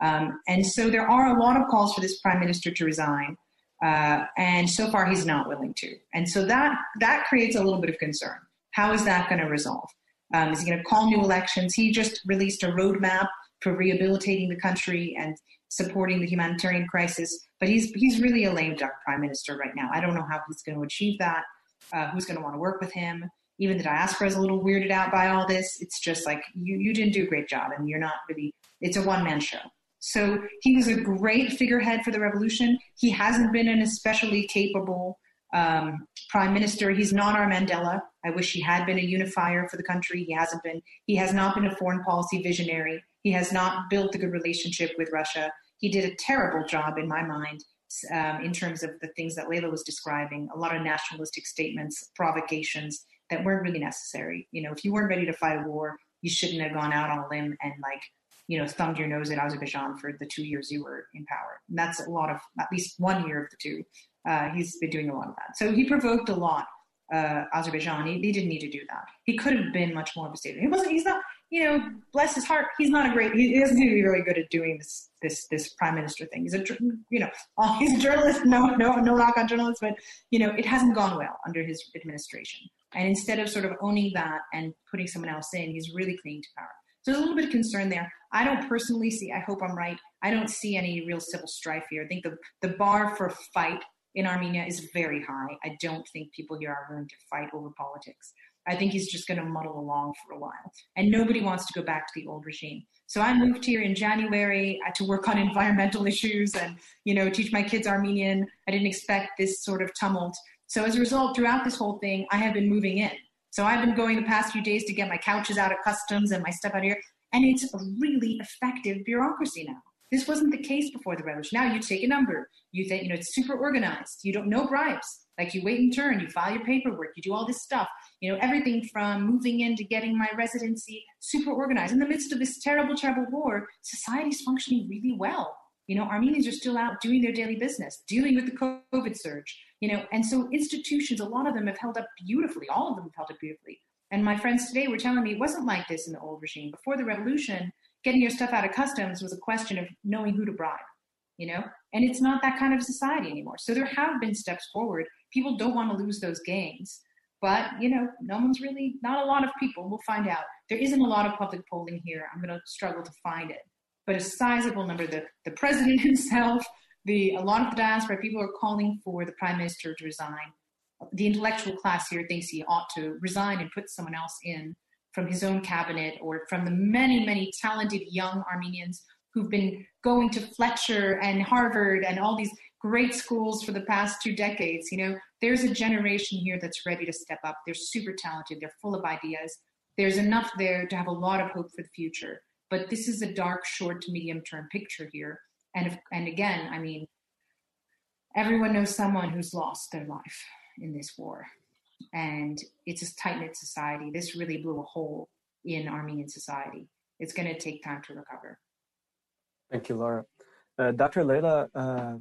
Um, and so there are a lot of calls for this prime minister to resign. Uh, and so far, he's not willing to. And so that, that creates a little bit of concern. How is that going to resolve? Um, is he going to call new elections? He just released a roadmap for rehabilitating the country and supporting the humanitarian crisis. But he's he's really a lame duck prime minister right now. I don't know how he's going to achieve that. Uh, who's going to want to work with him? Even the diaspora is a little weirded out by all this. It's just like you you didn't do a great job, and you're not really. It's a one man show. So he was a great figurehead for the revolution. He hasn't been an especially capable um, prime minister. He's not our Mandela. I wish he had been a unifier for the country. He hasn't been. He has not been a foreign policy visionary. He has not built a good relationship with Russia. He did a terrible job, in my mind, um, in terms of the things that Leila was describing. A lot of nationalistic statements, provocations that weren't really necessary. You know, if you weren't ready to fight a war, you shouldn't have gone out on a limb and like you know, thumbed your nose at Azerbaijan for the two years you were in power. And that's a lot of, at least one year of the two. Uh, he's been doing a lot of that. So he provoked a lot, uh, Azerbaijan. He, he, didn't need to do that. He could have been much more of a statement. He wasn't, he's not, you know, bless his heart, he's not a great, he doesn't seem to be really good at doing this, this, this prime minister thing. He's a, you know, he's a journalist, no, no, no knock on journalists, but, you know, it hasn't gone well under his administration. And instead of sort of owning that and putting someone else in, he's really clinging to power. So there's a little bit of concern there. I don't personally see, I hope I'm right, I don't see any real civil strife here. I think the, the bar for fight in Armenia is very high. I don't think people here are willing to fight over politics. I think he's just going to muddle along for a while. And nobody wants to go back to the old regime. So I moved here in January to work on environmental issues and, you know, teach my kids Armenian. I didn't expect this sort of tumult. So as a result, throughout this whole thing, I have been moving in. So I've been going the past few days to get my couches out of customs and my stuff out of here. And it's a really effective bureaucracy now. This wasn't the case before the revolution. Now you take a number, you think, you know, it's super organized. You don't know bribes. Like you wait in turn, you file your paperwork, you do all this stuff. You know, everything from moving in to getting my residency, super organized. In the midst of this terrible, terrible war, society's functioning really well. You know, Armenians are still out doing their daily business, dealing with the COVID surge, you know, and so institutions, a lot of them have held up beautifully. All of them have held up beautifully. And my friends today were telling me it wasn't like this in the old regime. Before the revolution, getting your stuff out of customs was a question of knowing who to bribe, you know? And it's not that kind of society anymore. So there have been steps forward. People don't want to lose those gains. But, you know, no one's really, not a lot of people, we'll find out. There isn't a lot of public polling here. I'm going to struggle to find it. But a sizable number, the, the president himself, the, a lot of the diaspora, people are calling for the prime minister to resign the intellectual class here thinks he ought to resign and put someone else in from his own cabinet or from the many, many talented young Armenians who've been going to Fletcher and Harvard and all these great schools for the past two decades. You know, there's a generation here that's ready to step up. They're super talented. They're full of ideas. There's enough there to have a lot of hope for the future. But this is a dark, short to medium term picture here. And if, and again, I mean, everyone knows someone who's lost their life in this war, and it's a tight knit society. This really blew a hole in Armenian society. It's going to take time to recover. Thank you, Lara. Uh, Dr. Leila, uh,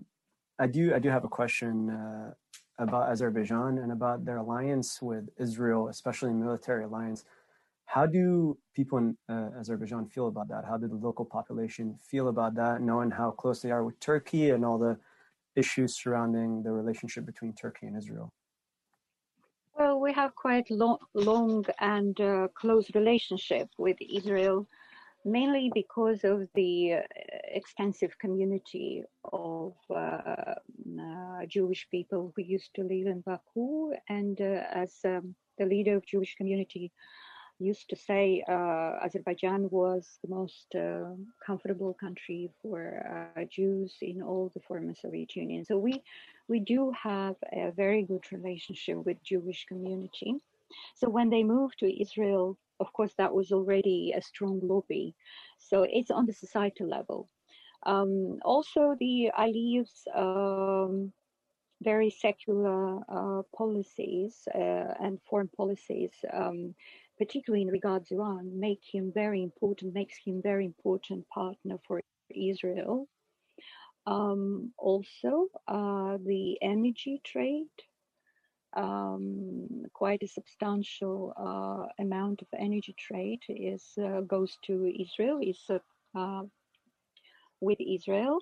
I do I do have a question uh, about Azerbaijan and about their alliance with Israel, especially military alliance. How do people in uh, Azerbaijan feel about that? How do the local population feel about that, knowing how close they are with Turkey and all the issues surrounding the relationship between Turkey and Israel? Well, we have quite long, long and uh, close relationship with Israel mainly because of the uh, extensive community of uh, uh, Jewish people who used to live in Baku. And uh, as um, the leader of Jewish community used to say, uh, Azerbaijan was the most uh, comfortable country for Jews in all the former Soviet Union. So we, we do have a very good relationship with Jewish community. So when they moved to Israel of course, that was already a strong lobby. So it's on the societal level. Um, also, the Aliyev's um, very secular uh, policies uh, and foreign policies, um, particularly in regards to Iran, make him very important, makes him very important partner for Israel. Um, also, uh, the energy trade um, quite a substantial uh, amount of energy trade is uh, goes to Israel is uh, with Israel,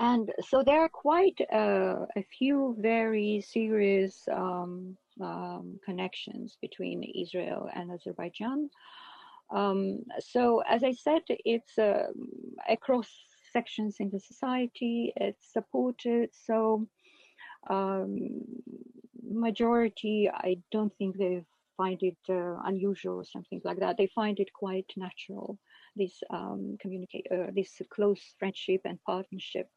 and so there are quite uh, a few very serious um, um, connections between Israel and Azerbaijan. Um, so as I said, it's uh, across sections in the society. It's supported so um, majority, I don't think they find it uh, unusual or something like that. They find it quite natural. This um, communicate, uh, this close friendship and partnership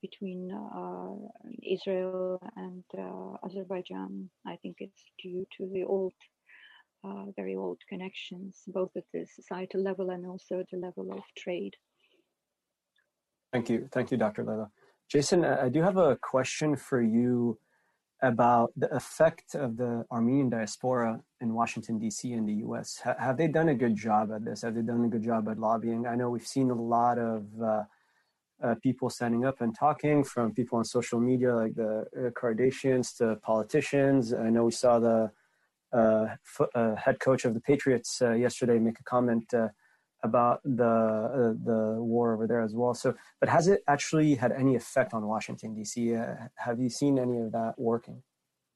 between uh, Israel and uh, Azerbaijan. I think it's due to the old, uh, very old connections, both at the societal level and also at the level of trade. Thank you, thank you, Dr. Leila. Jason, I do have a question for you about the effect of the Armenian diaspora in Washington, D.C. and the U.S. H- have they done a good job at this? Have they done a good job at lobbying? I know we've seen a lot of uh, uh, people standing up and talking from people on social media like the uh, Kardashians to politicians. I know we saw the uh, f- uh, head coach of the Patriots uh, yesterday make a comment about the uh, the war over there as well. So, but has it actually had any effect on Washington D.C.? Uh, have you seen any of that working?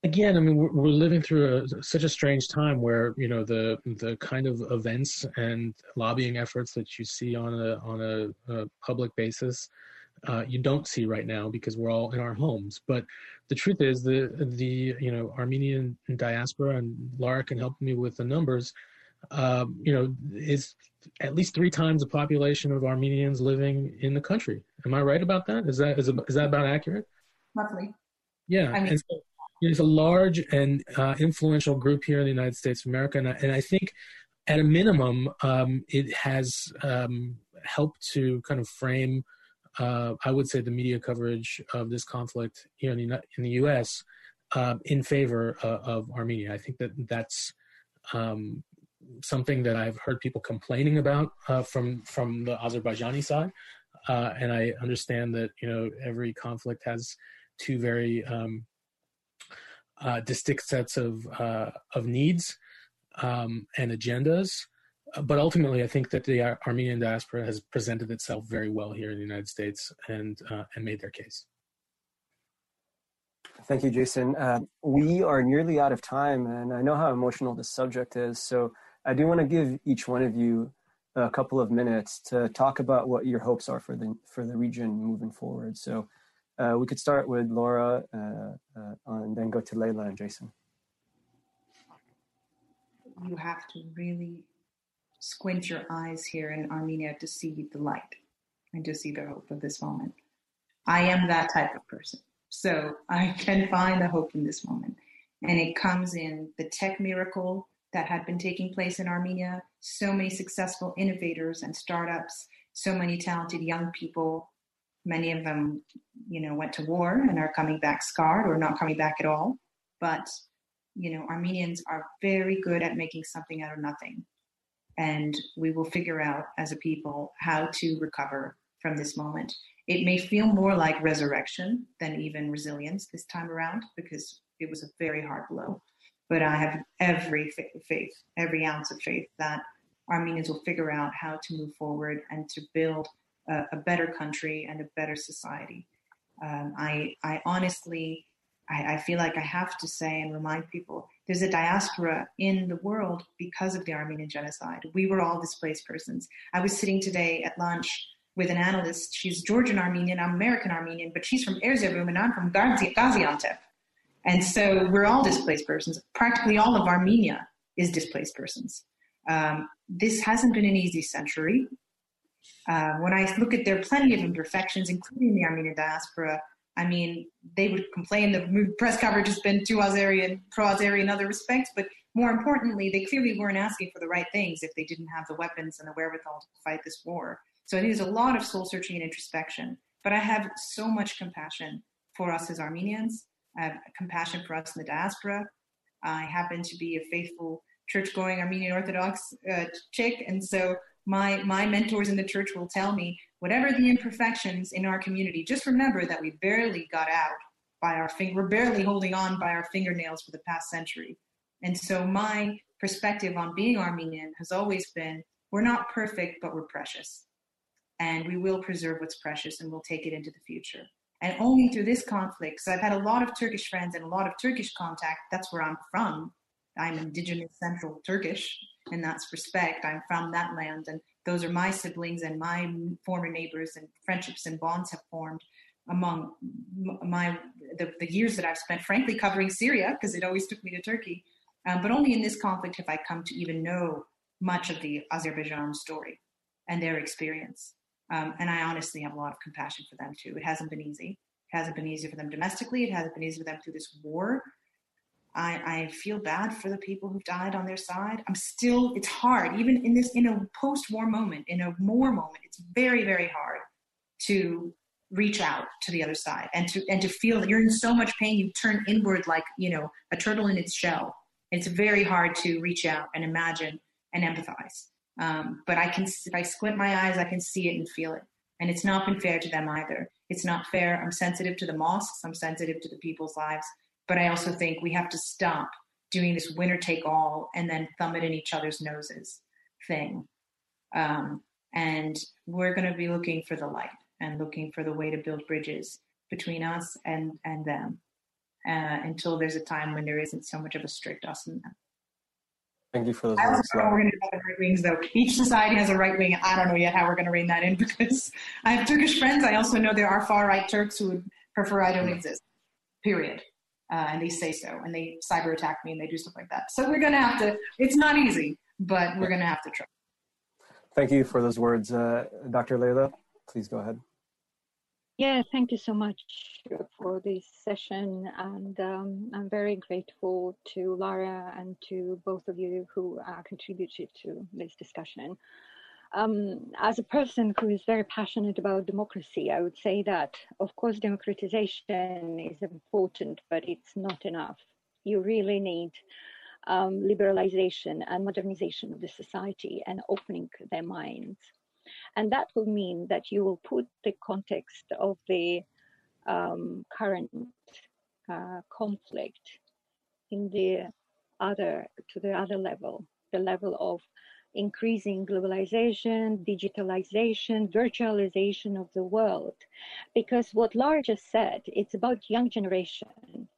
Again, I mean, we're, we're living through a, such a strange time where you know the the kind of events and lobbying efforts that you see on a on a, a public basis. Uh, you don't see right now because we're all in our homes. But the truth is, the the you know Armenian diaspora and Lara can help me with the numbers um, you know, is at least three times the population of Armenians living in the country. Am I right about that? Is that is, is that about accurate? Roughly. Yeah, I mean, so there's a large and uh, influential group here in the United States of America, and I, and I think at a minimum, um, it has um, helped to kind of frame, uh, I would say, the media coverage of this conflict here in the in the U.S. Uh, in favor uh, of Armenia. I think that that's um, something that I've heard people complaining about uh, from from the Azerbaijani side, uh, and I understand that you know every conflict has two very um, uh, distinct sets of uh, of needs um, and agendas. But ultimately, I think that the Armenian diaspora has presented itself very well here in the United States and uh, and made their case. Thank you, Jason. Uh, we are nearly out of time, and I know how emotional this subject is. So I do want to give each one of you a couple of minutes to talk about what your hopes are for the for the region moving forward. So uh, we could start with Lara uh, uh, and then go to Leila and Jason. You have to really squint your eyes here in Armenia to see the light and to see the hope of this moment. I am that type of person. So I can find the hope in this moment. And it comes in the tech miracle that had been taking place in Armenia, so many successful innovators and startups, so many talented young people. Many of them, you know, went to war and are coming back scarred or not coming back at all. But, you know, Armenians are very good at making something out of nothing. And we will figure out as a people how to recover from this moment. It may feel more like resurrection than even resilience this time around because it was a very hard blow. But I have every faith, every ounce of faith that Armenians will figure out how to move forward and to build a, a better country and a better society. Um, I, I honestly, I, I feel like I have to say and remind people there's a diaspora in the world because of the Armenian genocide. We were all displaced persons. I was sitting today at lunch with an analyst. She's Georgian Armenian, I'm American Armenian, but she's from Erzurum and I'm from Gaziantep. And so we're all displaced persons. Practically all of Armenia is displaced persons. Um, this hasn't been an easy century. Uh, when I look at there are plenty of imperfections, including the Armenian diaspora. I mean, they would complain the press coverage has been too Azeri pro-Azeri in other respects, but more importantly, they clearly weren't asking for the right things if they didn't have the weapons and the wherewithal to fight this war. So it is a lot of soul searching and introspection. But I have so much compassion for us as Armenians. I have compassion for us in the diaspora. I happen to be a faithful church going Armenian Orthodox uh, chick. And so my, my mentors in the church will tell me whatever the imperfections in our community, just remember that we barely got out by our finger, we're barely holding on by our fingernails for the past century. And so my perspective on being Armenian has always been we're not perfect, but we're precious and we will preserve what's precious and we'll take it into the future. And only through this conflict, because I've had a lot of Turkish friends and a lot of Turkish contact, that's where I'm from. I'm indigenous central Turkish, and that's respect. I'm from that land, and those are my siblings and my former neighbors, and friendships and bonds have formed among my the, the years that I've spent, frankly, covering Syria, because it always took me to Turkey. Um, but only in this conflict have I come to even know much of the Azerbaijan story and their experience. Um, and I honestly have a lot of compassion for them too. It hasn't been easy. It hasn't been easy for them domestically. It hasn't been easy for them through this war. I, I feel bad for the people who've died on their side. I'm still, it's hard, even in this, in a post-war moment, in a war moment, it's very, very hard to reach out to the other side and to, and to feel that you're in so much pain, you turn inward like, you know, a turtle in its shell. It's very hard to reach out and imagine and empathize. Um, but I can, if I squint my eyes, I can see it and feel it. And it's not been fair to them either. It's not fair. I'm sensitive to the mosques. I'm sensitive to the people's lives. But I also think we have to stop doing this winner take all and then thumb it in each other's noses thing. Um, and we're going to be looking for the light and looking for the way to build bridges between us and, and them uh, until there's a time when there isn't so much of a strict us and them. Thank you for those I don't know we're going to have right wings though. Each society has a right wing. I don't know yet how we're going to rein that in because I have Turkish friends. I also know there are far right Turks who would prefer I don't exist. Period. Uh, and they say so, and they cyber attack me, and they do stuff like that. So we're going to have to. It's not easy, but we're going to have to try. Thank you for those words, uh, Dr. Leila. Please go ahead. Yeah, thank you so much for this session. And um, I'm very grateful to Lara and to both of you who uh, contributed to this discussion. Um, as a person who is very passionate about democracy, I would say that, of course, democratization is important, but it's not enough. You really need um, liberalization and modernization of the society and opening their minds. And that will mean that you will put the context of the um, current uh, conflict in the other, to the other level, the level of increasing globalization, digitalization, virtualization of the world. Because what Lara just said, it's about young generation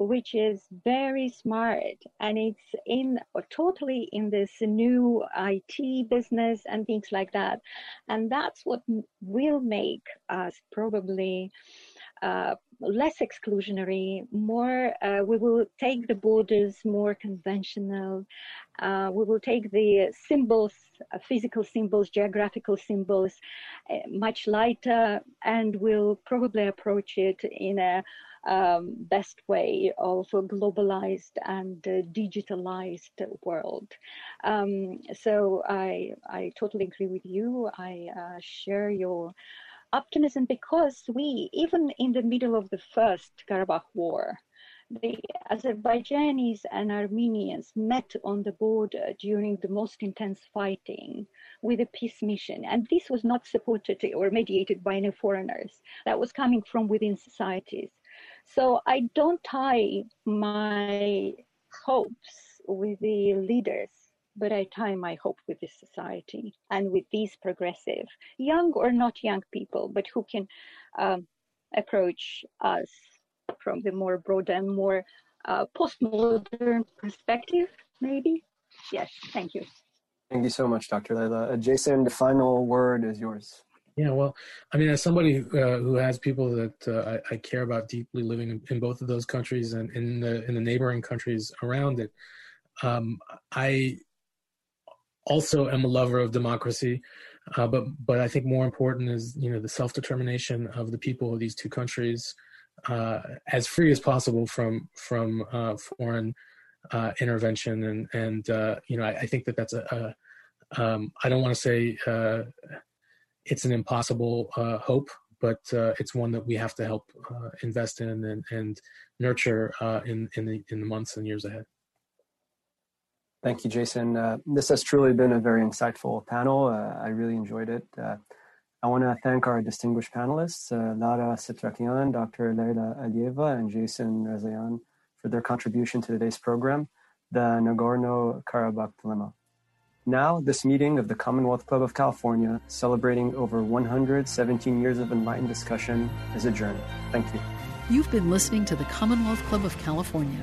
which is very smart and it's in totally in this new IT business and things like that. And that's what will make us probably uh, less exclusionary, more, uh, we will take the borders more conventional. Uh, we will take the symbols, uh, physical symbols, geographical symbols, uh, much lighter, and we'll probably approach it in a um, best way of a globalized and digitalized world. Um, so I, I totally agree with you. I share your optimism because we, even in the middle of the first Karabakh war, the Azerbaijanis and Armenians met on the border during the most intense fighting with a peace mission. And this was not supported or mediated by any foreigners. That was coming from within societies. So I don't tie my hopes with the leaders but I tie my hope with this society and with these progressive, young or not young people, but who can um, approach us from the more broad and more uh, postmodern perspective, maybe. Yes, thank you. Thank you so much, Dr. Leila. Uh, Jason, the final word is yours. Yeah, well, I mean, as somebody uh, who has people that uh, I, I, care about deeply living in, in, both of those countries and in the in the neighboring countries around it, um, I also am a lover of democracy, uh, but but I think more important is you know the self determination of the people of these two countries, uh, as free as possible from from uh, foreign uh, intervention, and and uh, you know I, I, think that that's a, a um, I don't want to say uh, it's an impossible hope, but it's one that we have to help invest in and, and nurture in in the in the months and years ahead. Thank you, Jason. Uh, this has truly been a very insightful panel. Uh, I really enjoyed it. Uh, I want to thank our distinguished panelists, uh, Lara Setrakian, Dr. Leila Alieva, and Jason Rezaian for their contribution to today's program, the Nagorno-Karabakh Dilemma. Now, this meeting of the Commonwealth Club of California, celebrating over 117 years of enlightened discussion, is adjourned. Thank you. You've been listening to the Commonwealth Club of California.